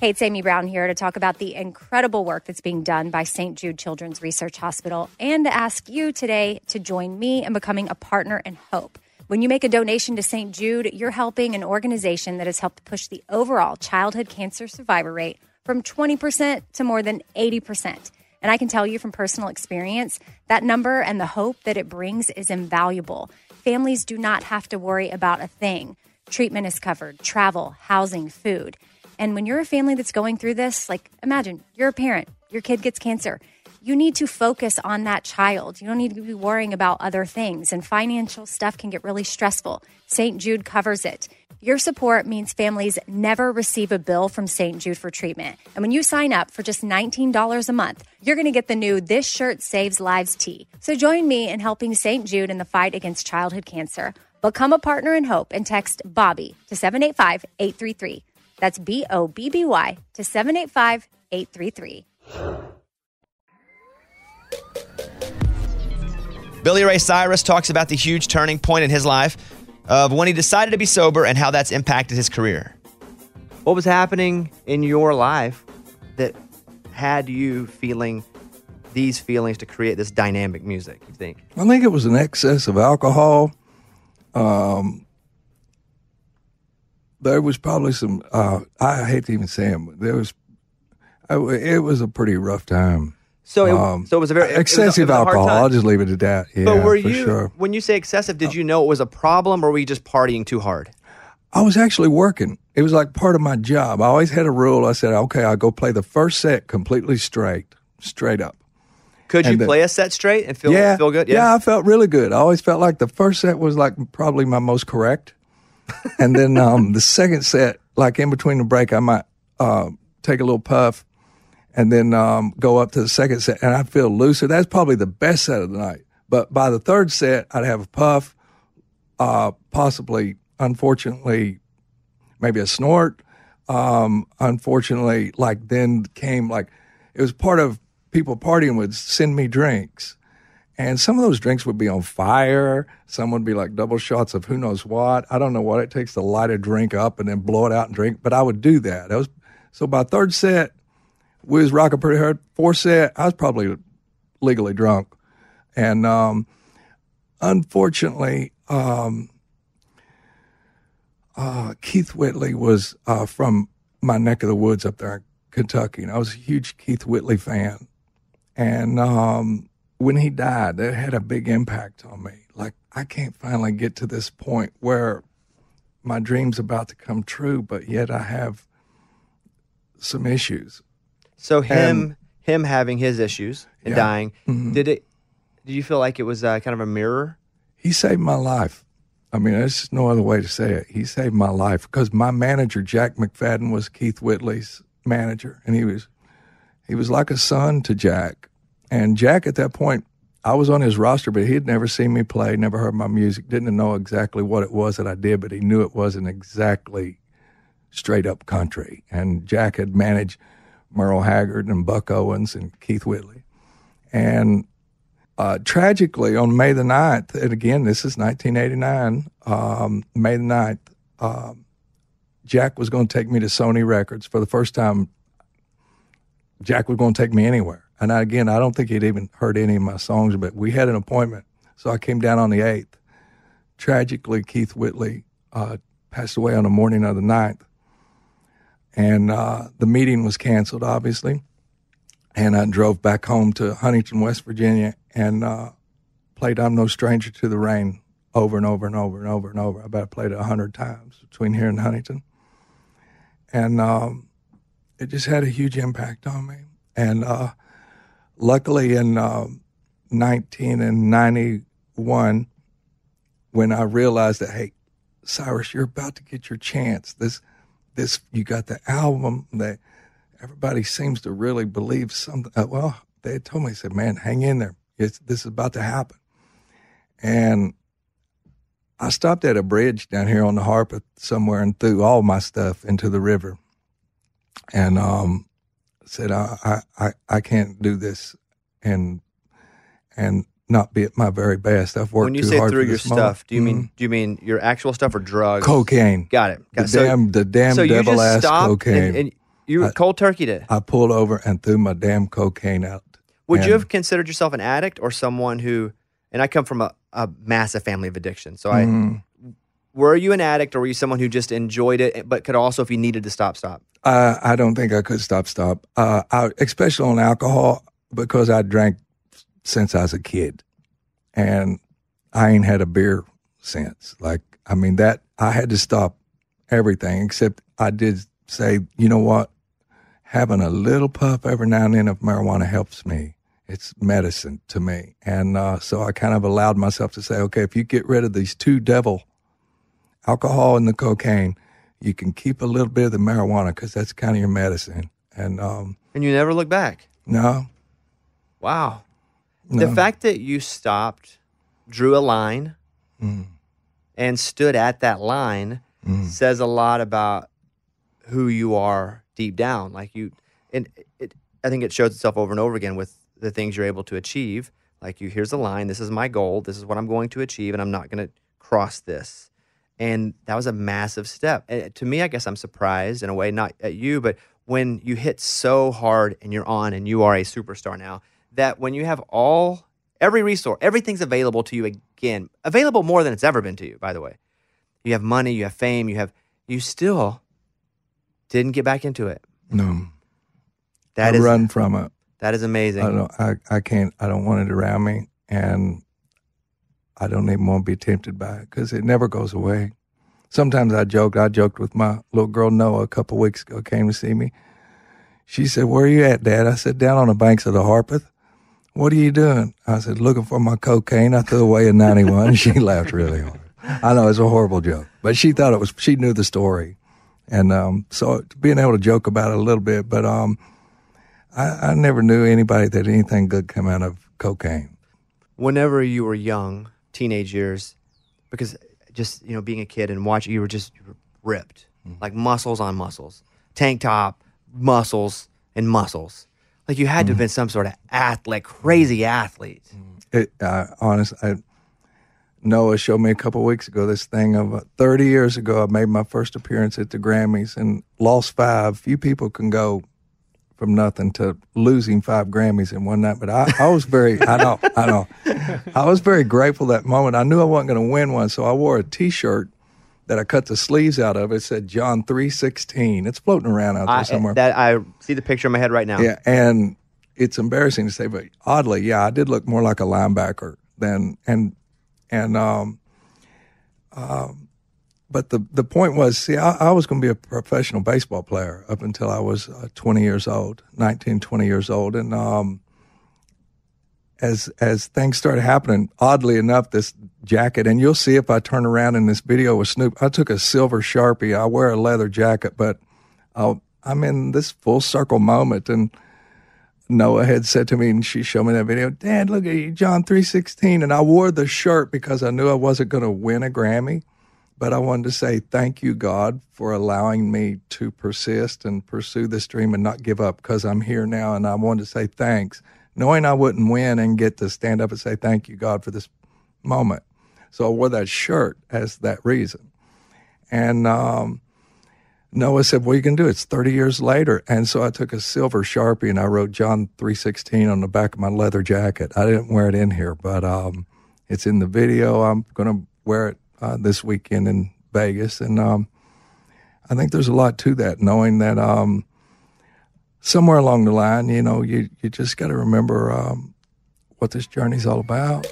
Hey, it's Amy Brown here to talk about the incredible work that's being done by St. Jude Children's Research Hospital and to ask you today to join me in becoming a partner in hope. When you make a donation to St. Jude, you're helping an organization that has helped push the overall childhood cancer survivor rate from 20% to more than 80%. And I can tell you from personal experience, that number and the hope that it brings is invaluable. Families do not have to worry about a thing. Treatment is covered, travel, housing, food. And when you're a family that's going through this, like imagine you're a parent, your kid gets cancer. You need to focus on that child. You don't need to be worrying about other things, and financial stuff can get really stressful. St. Jude covers it. Your support means families never receive a bill from St. Jude for treatment. And when you sign up for just $19 a month, you're going to get the new This Shirt Saves Lives tee. So join me in helping St. Jude in the fight against childhood cancer. Become a partner in hope and text Bobby to 785 833. That's B O B B Y to 785 833. Billy Ray Cyrus talks about the huge turning point in his life of when he decided to be sober and how that's impacted his career. What was happening in your life that had you feeling these feelings to create this dynamic music, you think? I think it was an excess of alcohol. Um, there was probably some. Uh, I hate to even say them. There was. I, it was a pretty rough time. So it, Um, so it was a very it was a- excessive a alcohol. I'll just leave it at that. Yeah, but were you sure. when you say excessive? Did you know it was a problem, or were you just partying too hard? I was actually working. It was like part of my job. I always had a rule. I said, okay, I'll go play the first set completely straight, straight up. Could you And then- play a set straight and feel yeah, feel good? Yeah. I felt really good. I always felt like the first set was like probably my most correct, <laughs> and then um, the second set, like in between the break, I might uh, take a little puff, and then um, go up to the second set, and I'd feel looser. That's probably the best set of the night. But by the third set, I'd have a puff, uh, possibly, unfortunately, maybe a snort. Um, unfortunately, like then came like it was part of people partying would send me drinks. And some of those drinks would be on fire. Some would be like double shots of who knows what. I don't know what it takes to light a drink up and then blow it out and drink, but I would do that. That was so by third set, we was rocking pretty hard. Fourth set, I was probably legally drunk. And um, unfortunately, um, uh, Keith Whitley was uh, from my neck of the woods up there in Kentucky, and I was a huge Keith Whitley fan. And um, when he died, that had a big impact on me. Like I can't finally get to this point where my dream's about to come true, but yet I have some issues. So him And- him having his issues and Yeah. dying, Mhm. did it? Did you feel like it was uh, kind of a mirror? He saved my life. I mean, there's just no other way to say it. He saved my life because my manager, Jack McFadden, was Keith Whitley's manager, and he was he was like a son to Jack. And Jack, at that point, I was on his roster, but he had never seen me play, never heard my music, didn't know exactly what it was that I did, but he knew it wasn't exactly straight up country. And Jack had managed Merle Haggard and Buck Owens and Keith Whitley. And uh, tragically, on May the 9th, and again, this is 1989, um, May the 9th, um, Jack was going to take me to Sony Records for the first time. Jack was going to take me anywhere. And I, again, I don't think he'd even heard any of my songs, but we had an appointment. So I came down on the 8th. Tragically, Keith Whitley uh, passed away on the morning of the 9th. And uh, the meeting was canceled, obviously and I drove back home to Huntington, West Virginia, and uh, played "I'm No Stranger to the Rain" over and over and over and over and over. I bet I played it a hundred times between here and Huntington, and um, it just had a huge impact on me. And uh, luckily, in um 1991, when I realized that, hey, Cyrus, you're about to get your chance. This, this, you got the album that everybody seems to really believe something. Uh, well, they told me, said, man, hang in there. It's, this is about to happen. And I stopped at a bridge down here on the Harpeth somewhere and threw all my stuff into the river. And um, said, I, I, I, I can't do this. And, and not be at my very best. I've worked when you too say hard through your moment. stuff, do you mean do you mean your actual stuff or drugs? Cocaine. Got it. Got The. So- damn, the damn so you devil just ass cocaine. And, and you cold turkey it. I pulled over and threw my damn cocaine out. Would you have considered yourself an addict or someone who? And I come from a, a massive family of addiction, so I. Mhm. Were you an addict or were you someone who just enjoyed it, but could also, if you needed to stop, stop? I don't think I could stop. Stop. Uh, I, especially on alcohol because I drank since I was a kid, and I ain't had a beer since. Like I mean that I had to stop everything except I did say, you know what, having a little puff every now and then of marijuana helps me. It's medicine to me, and uh, so I kind of allowed myself to say, okay, if you get rid of these two devil, alcohol and the cocaine you can keep a little bit of the marijuana because that's kind of your medicine. And um, And you never look back. no, Wow. The fact that you stopped, drew a line, Mm. and stood at that line says a lot about who you are deep down. Like you, and it, I think it shows itself over and over again with the things you're able to achieve. Like you, here's the line. This is my goal. This is what I'm going to achieve, and I'm not going to cross this. And that was a massive step. And uh, to me, I guess I'm surprised in a way, not at you, but when you hit so hard and you're on and you are a superstar now, that when you have all, every resource, everything's available to you again, available more than it's ever been to you, by the way. You have money, you have fame, you have, you still didn't get back into it. no. That I is- run from it. That is amazing. I don't. I, I can't. I don't want it around me, and I don't even want to be tempted by it because it never goes away. Sometimes I joke. I joked with my little girl Noah a couple weeks ago. Came to see me. She said, "Where are you at, Dad?" I said, "Down on the banks of the Harpeth." What are you doing? I said, "Looking for my cocaine." I threw away a ninety-one. <laughs> she laughed really hard. I know it's a horrible joke, but she thought it was. She knew the story, and um, so being able to joke about it a little bit, but um, I, I never knew anybody that anything good come out of cocaine. whenever you were young, teenage years, because just you know being a kid and watching, you were just you were ripped, like muscles on muscles, tank top, muscles and muscles. Like you had to have been some sort of athlete, crazy athlete. It, uh, honest, I, Noah showed me a couple weeks ago this thing of uh, 30 years ago. I made my first appearance at the Grammys and lost five. Few people can go from nothing to losing five Grammys in one night. But I, I was very, I know, I know, I was very grateful that moment. I knew I wasn't going to win one, so I wore a T-shirt that I cut the sleeves out of. It said John three sixteen. It's floating around out there I, somewhere. that I see the picture in my head right now. Yeah, and it's embarrassing to say, but oddly, yeah, I did look more like a linebacker than and and um, um, but the the point was, see, I, I was going to be a professional baseball player up until I was uh, 20 years old, 19, 20 years old, and um, as as things started happening, oddly enough, this jacket, and you'll see if I turn around in this video with Snoop, I took a silver sharpie. I wear a leather jacket, but i I'm in this full circle moment, and Noah had said to me, and she showed me that video. Dad, look at you, John three sixteen, and I wore the shirt because I knew I wasn't going to win a Grammy, but I wanted to say thank you, God, for allowing me to persist and pursue this dream and not give up because I'm here now, and I wanted to say thanks, knowing I wouldn't win and get to stand up and say thank you, God, for this moment. So I wore that shirt as that reason, and. um Noah said, "What are you to do? It's 30 years later." And so I took a silver sharpie and I wrote John 3:16 on the back of my leather jacket. I didn't wear it in here, but um, it's in the video. I'm going to wear it uh, this weekend in Vegas, and um, I think there's a lot to that. Knowing that um, somewhere along the line, you know, you you just got to remember um, what this journey's all about.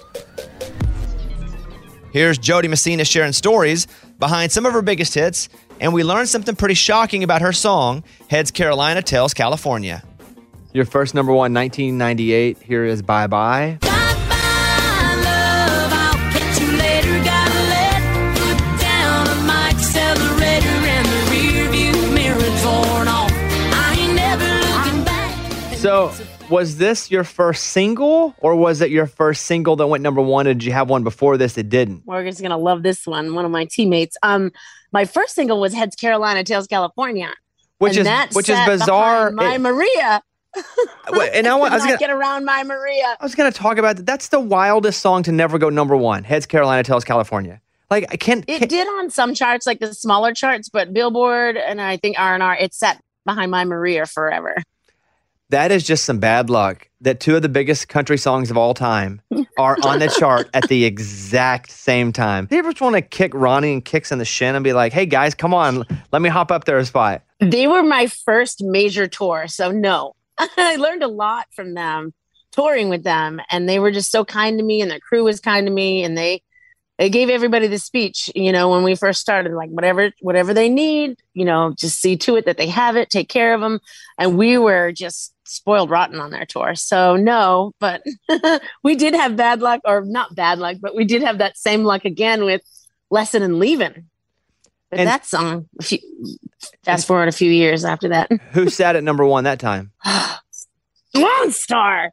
Here's Jo Dee Messina sharing stories behind some of her biggest hits, and we learned something pretty shocking about her song, Heads Carolina, Tails California. Your first number one, 1998. Here is Bye Bye. So, was this your first single, or was it your first single that went number one? Did you have one before this that didn't? Morgan's gonna love this one. One of my teammates. Um, my first single was Heads Carolina, Tails California, Which And is which is bizarre. My It- Maria. Wait, and <laughs> I, wa- I was gonna, get around my Maria. I was gonna talk about that. That's the wildest song to never go number one. Heads Carolina, tails California. Like I can't. It did on some charts, like the smaller charts, but Billboard and I think R and R, it sat behind my Maria forever. That is just some bad luck that two of the biggest country songs of all time <laughs> are on the chart at the exact same time. Do you ever just want to kick Ronnie and Kix in the shin and be like, hey guys, come on, let me hop up there a spot? They were my first major tour, so no. <laughs> I learned a lot from them touring with them, and they were just so kind to me, and their crew was kind to me, and they they gave everybody the speech, you know, when we first started, like whatever whatever they need, you know, just see to it that they have it, take care of them, and we were just spoiled rotten on their tour. So no, but <laughs> we did have bad luck, or not bad luck, but we did have that same luck again with Lesson and Leaving. But And- that song, fast forward a few years after that, <laughs> Who sat at number one that time? <gasps> Lonestar.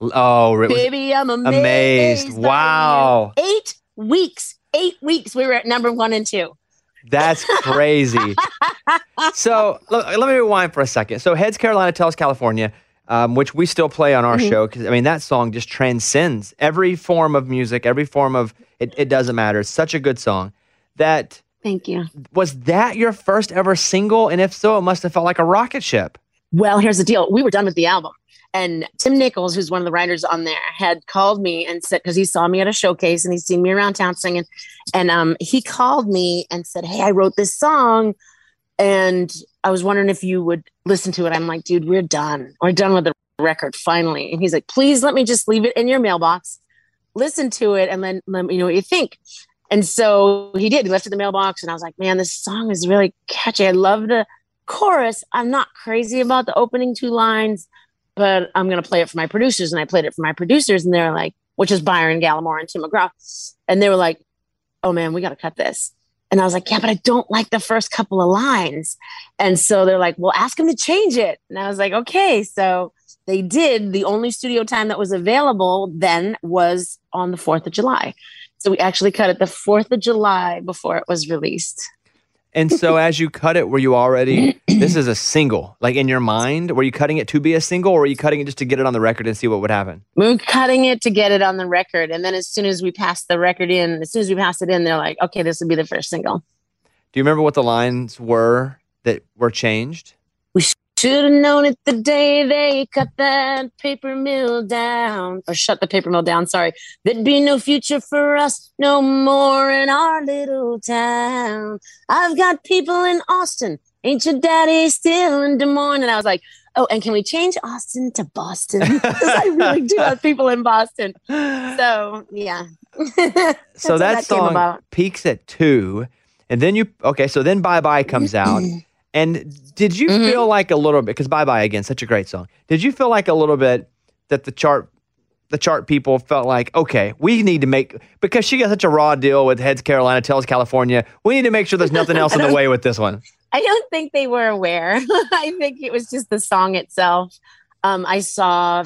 Oh, Baby, I'm amazed. amazed. Wow. Eight weeks. Eight weeks. We were at number one and two. That's crazy. <laughs> so let, let me rewind for a second. So Heads Carolina, tells California, um, which we still play on our Mhm. show because I mean that song just transcends every form of music, every form of it. It doesn't matter. It's such a good song. That Thank you. was that your first ever single, and if so, it must have felt like a rocket ship. Well, here's the deal. We were done with the album. And Tim Nichols, who's one of the writers on there, had called me and said, because he saw me at a showcase and he's seen me around town singing. And um, he called me and said, Hey, I wrote this song. And I was wondering if you would listen to it. I'm like, dude, we're done. We're done with the record finally. And he's like, please let me just leave it in your mailbox, listen to it, and then let me know what you think. And so he did. He left it in the mailbox, and I was like, man, this song is really catchy. I love the chorus. I'm not crazy about the opening two lines, but I'm going to play it for my producers. And I played it for my producers, and they're like, which is Byron Gallimore and Tim McGraw. And they were like, oh man, we got to cut this. And I was like, yeah, but I don't like the first couple of lines. And so they're like, well, ask him to change it. And I was like, okay. So they did. The only studio time that was available then was on the 4th of July. So we actually cut it the 4th of July before it was released. And so as you cut it, were you already this is a single? Like in your mind, were you cutting it to be a single, or were you cutting it just to get it on the record and see what would happen? We were cutting it to get it on the record. And then as soon as we passed the record in, as soon as we passed it in, they're like, okay, this will be the first single. Do you remember what the lines were that were changed? We should have known it the day they cut that paper mill down or shut the paper mill down. Sorry. There'd be no future for us no more in our little town. I've got people in Austin. Ain't your daddy still in Des Moines? And I was like, oh, and can we change Austin to Boston? <laughs> Because I really do have people in Boston. So, yeah. so <laughs> That's that, that song peaks at two, and then you okay. So then Bye Bye comes out, <clears throat> and did you Mm-hmm. feel like a little bit because Bye Bye again, such a great song. Did you feel like a little bit that the chart, the chart people felt like okay, we need to make because she got such a raw deal with Heads Carolina, Tells California. We need to make sure there's nothing else in the <laughs> way with this one. I don't think they were aware. <laughs> I think it was just the song itself. Um, I saw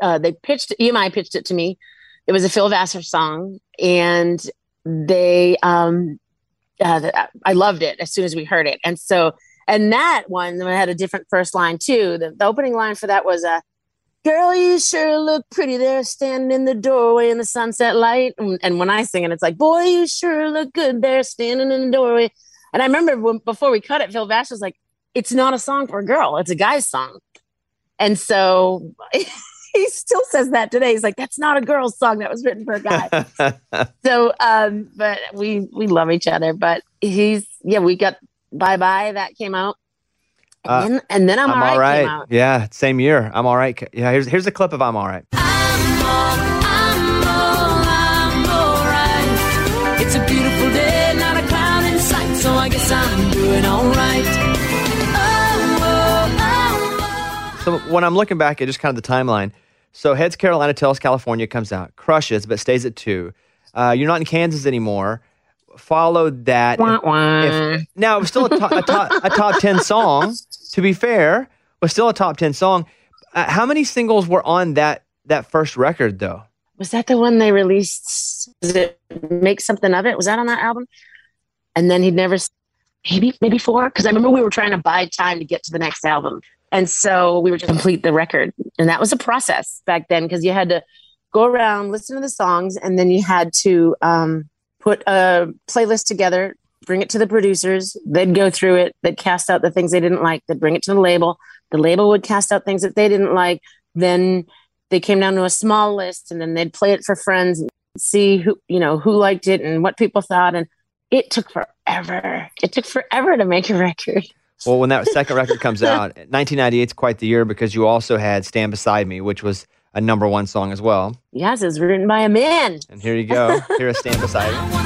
uh, they pitched EMI pitched it to me. It was a Phil Vassar song, and they um, uh, I loved it as soon as we heard it. And so, and that one had a different first line too. The, the opening line for that was a. Girl, you sure look pretty there, standing in the doorway in the sunset light. And, and when I sing it, it's like, boy, you sure look good there, standing in the doorway. And I remember when, before we cut it, Phil Vassar was like, it's not a song for a girl, it's a guy's song. And so <laughs> he still says that today. He's like, that's not a girl's song, that was written for a guy. <laughs> so, um, but we we love each other. But he's, yeah, we got Bye Bye that came out. And, Uh, then, and then I'm, all right, came out. Yeah, same year. I'm all right. Yeah, here's here's a clip of I'm all right. It's a beautiful day, not a cloud in sight, so I guess I'm doing alright. Oh, So when I'm looking back at just kind of the timeline, so Heads Carolina Tells California comes out, crushes, but stays at two. Uh, you're not in Kansas anymore. Followed that. Wah, wah. if- now it was still a, to- a, top, a top ten song. To be fair, was still a top ten song. Uh, how many singles were on that that first record though? was that the one they released? Was it Make Something of It? Was that on that album? And then he'd never, maybe, maybe four? Because I remember we were trying to buy time to get to the next album. And so we were to complete the record. And that was a process back then because you had to go around, listen to the songs, and then you had to um, put a playlist together, bring it to the producers. They'd go through it, they'd cast out the things they didn't like, they'd bring it to the label. The label would cast out things that they didn't like. Then they came down to a small list and then they'd play it for friends and see who, you know, who liked it and what people thought. And it took forever. It took forever to make a record. Well, when that second record comes <laughs> out, 1998 is quite the year because you also had Stand Beside Me, which was a number one song as well. Yes, it was written by a man. And here you go. Here is Stand Beside Me.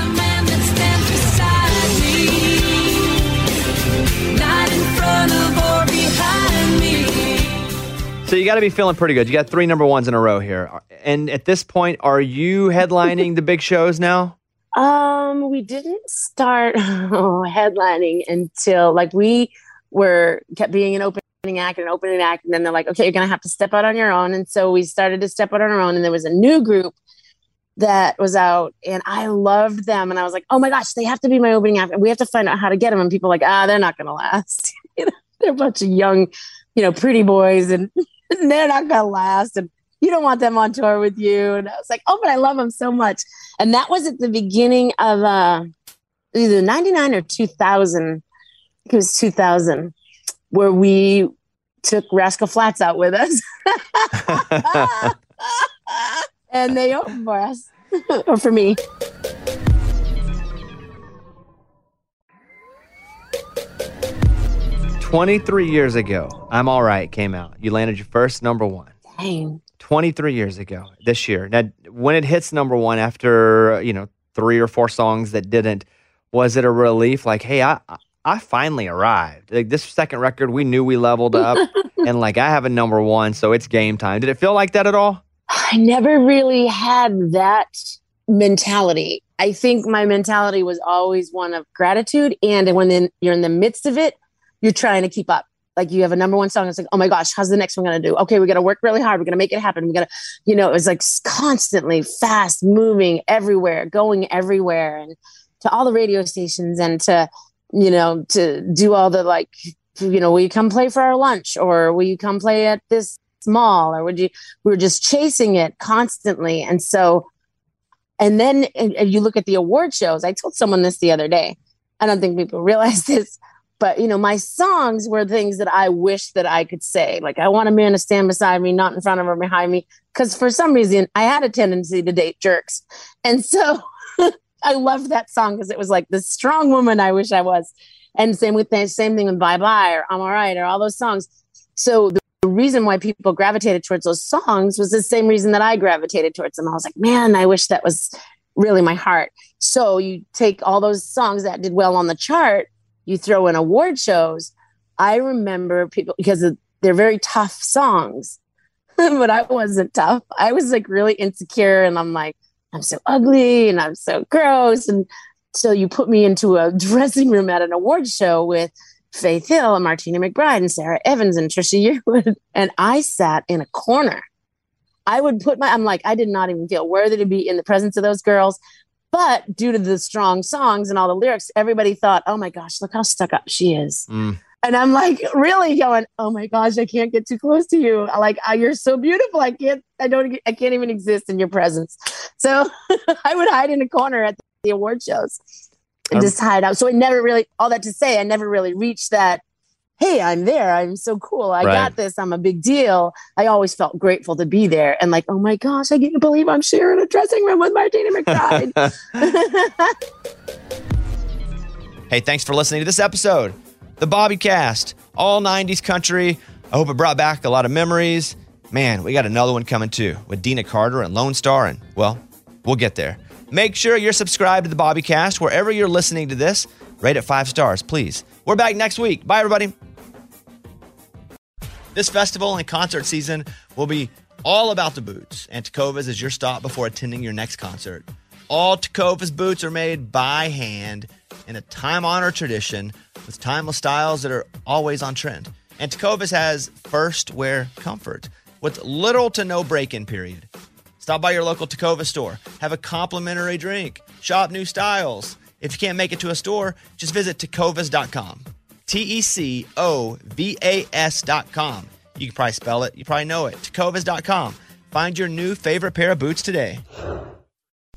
So you got to be feeling pretty good. You got three number ones in a row here. And at this point, are you headlining the big shows now? Um, we didn't start <laughs> headlining until like we were kept being an opening act and opening act, and then they're like, okay, you're gonna have to step out on your own. And so we started to step out on our own, and there was a new group that was out, and I loved them, and I was like, oh my gosh, they have to be my opening act, and we have to find out how to get them. And people like, ah, they're not gonna last. <laughs> you know, they're a bunch of young, you know, pretty boys, <laughs> and they're not gonna last. And you don't want them on tour with you. And I was like, oh, but I love them so much. And that was at the beginning of uh, either 99 or 2000. it was 2000, where we took Rascal Flatts out with us. <laughs> and they opened for us, or for me. Twenty-three years ago, "I'm All Right" came out. You landed your first number one. Dang. 23 years ago this year. Now, when it hits number one after, you know, three or four songs that didn't, was it a relief? Like, hey, I, I finally arrived. Like this second record, we knew we leveled up <laughs> and like I have a number one, so it's game time. Did it feel like that at all? I never really had that mentality. I think my mentality was always one of gratitude. And when then you're in the midst of it, you're trying to keep up. Like you have a number one song. It's like, oh my gosh, how's the next one going to do? Okay, we got to work really hard. We're going to make it happen. We got to, you know, it was like constantly fast moving everywhere, going everywhere and to all the radio stations and to, you know, to do all the like, you know, will you come play for our lunch or will you come play at this mall or would you, we were just chasing it constantly. And so, and then and you look at the award shows. I told someone this the other day. I don't think people <laughs> realize this, but you know, my songs were things that I wish that I could say. Like, I want a man to stand beside me, not in front of or behind me. Because for some reason, I had a tendency to date jerks, and so <laughs> I loved that song because it was like the strong woman I wish I was. And same with the same thing with Bye Bye or I'm All Right or all those songs. So the the reason why people gravitated towards those songs was the same reason that I gravitated towards them. I was like, man, I wish that was really my heart. So you take all those songs that did well on the chart, you throw in award shows. I remember people because they're very tough songs, <laughs> but I wasn't tough. I was like really insecure and I'm like, I'm so ugly and I'm so gross. And so you put me into a <laughs> dressing room at an award show with Faith Hill and Martina McBride and Sara Evans and Trisha Yearwood. <laughs> And I sat in a corner. I would put my, I'm like, I did not even feel worthy to be in the presence of those girls. But due to the strong songs and all the lyrics, everybody thought, oh my gosh, look how stuck up she is. Mm. And I'm like, really going, oh my gosh, I can't get too close to you. Like, oh, you're so beautiful. I can't, I don't, I can't even exist in your presence. So <laughs> I would hide in a corner at the award shows and Um, just hide out. So I never really, all that to say, I never really reached that. Hey, I'm there. I'm so cool. I Right. got this. I'm a big deal. I always felt grateful to be there and like, oh my gosh, I can't believe I'm sharing a dressing room with Martina McBride. <laughs> <laughs> Hey, thanks for listening to this episode, the Bobby Cast, all 90s country. I hope it brought back a lot of memories. Man, we got another one coming too with Deana Carter and Lonestar, and well, we'll get there. Make sure you're subscribed to the Bobby Cast wherever you're listening to this. Rate it five stars, please. We're back next week. Bye, everybody. This festival and concert season will be all about the boots, and Tecovas is your stop before attending your next concert. All Tecovas boots are made by hand in a time honored tradition with timeless styles that are always on trend. And Tecovas has first wear comfort with little to no break in period. Stop by your local Tecovas store, have a complimentary drink, shop new styles. If you can't make it to a store, just visit tecovas.com. T E C O V A S.com. You can probably spell it, you probably know it. Tecovas.com. Find your new favorite pair of boots today.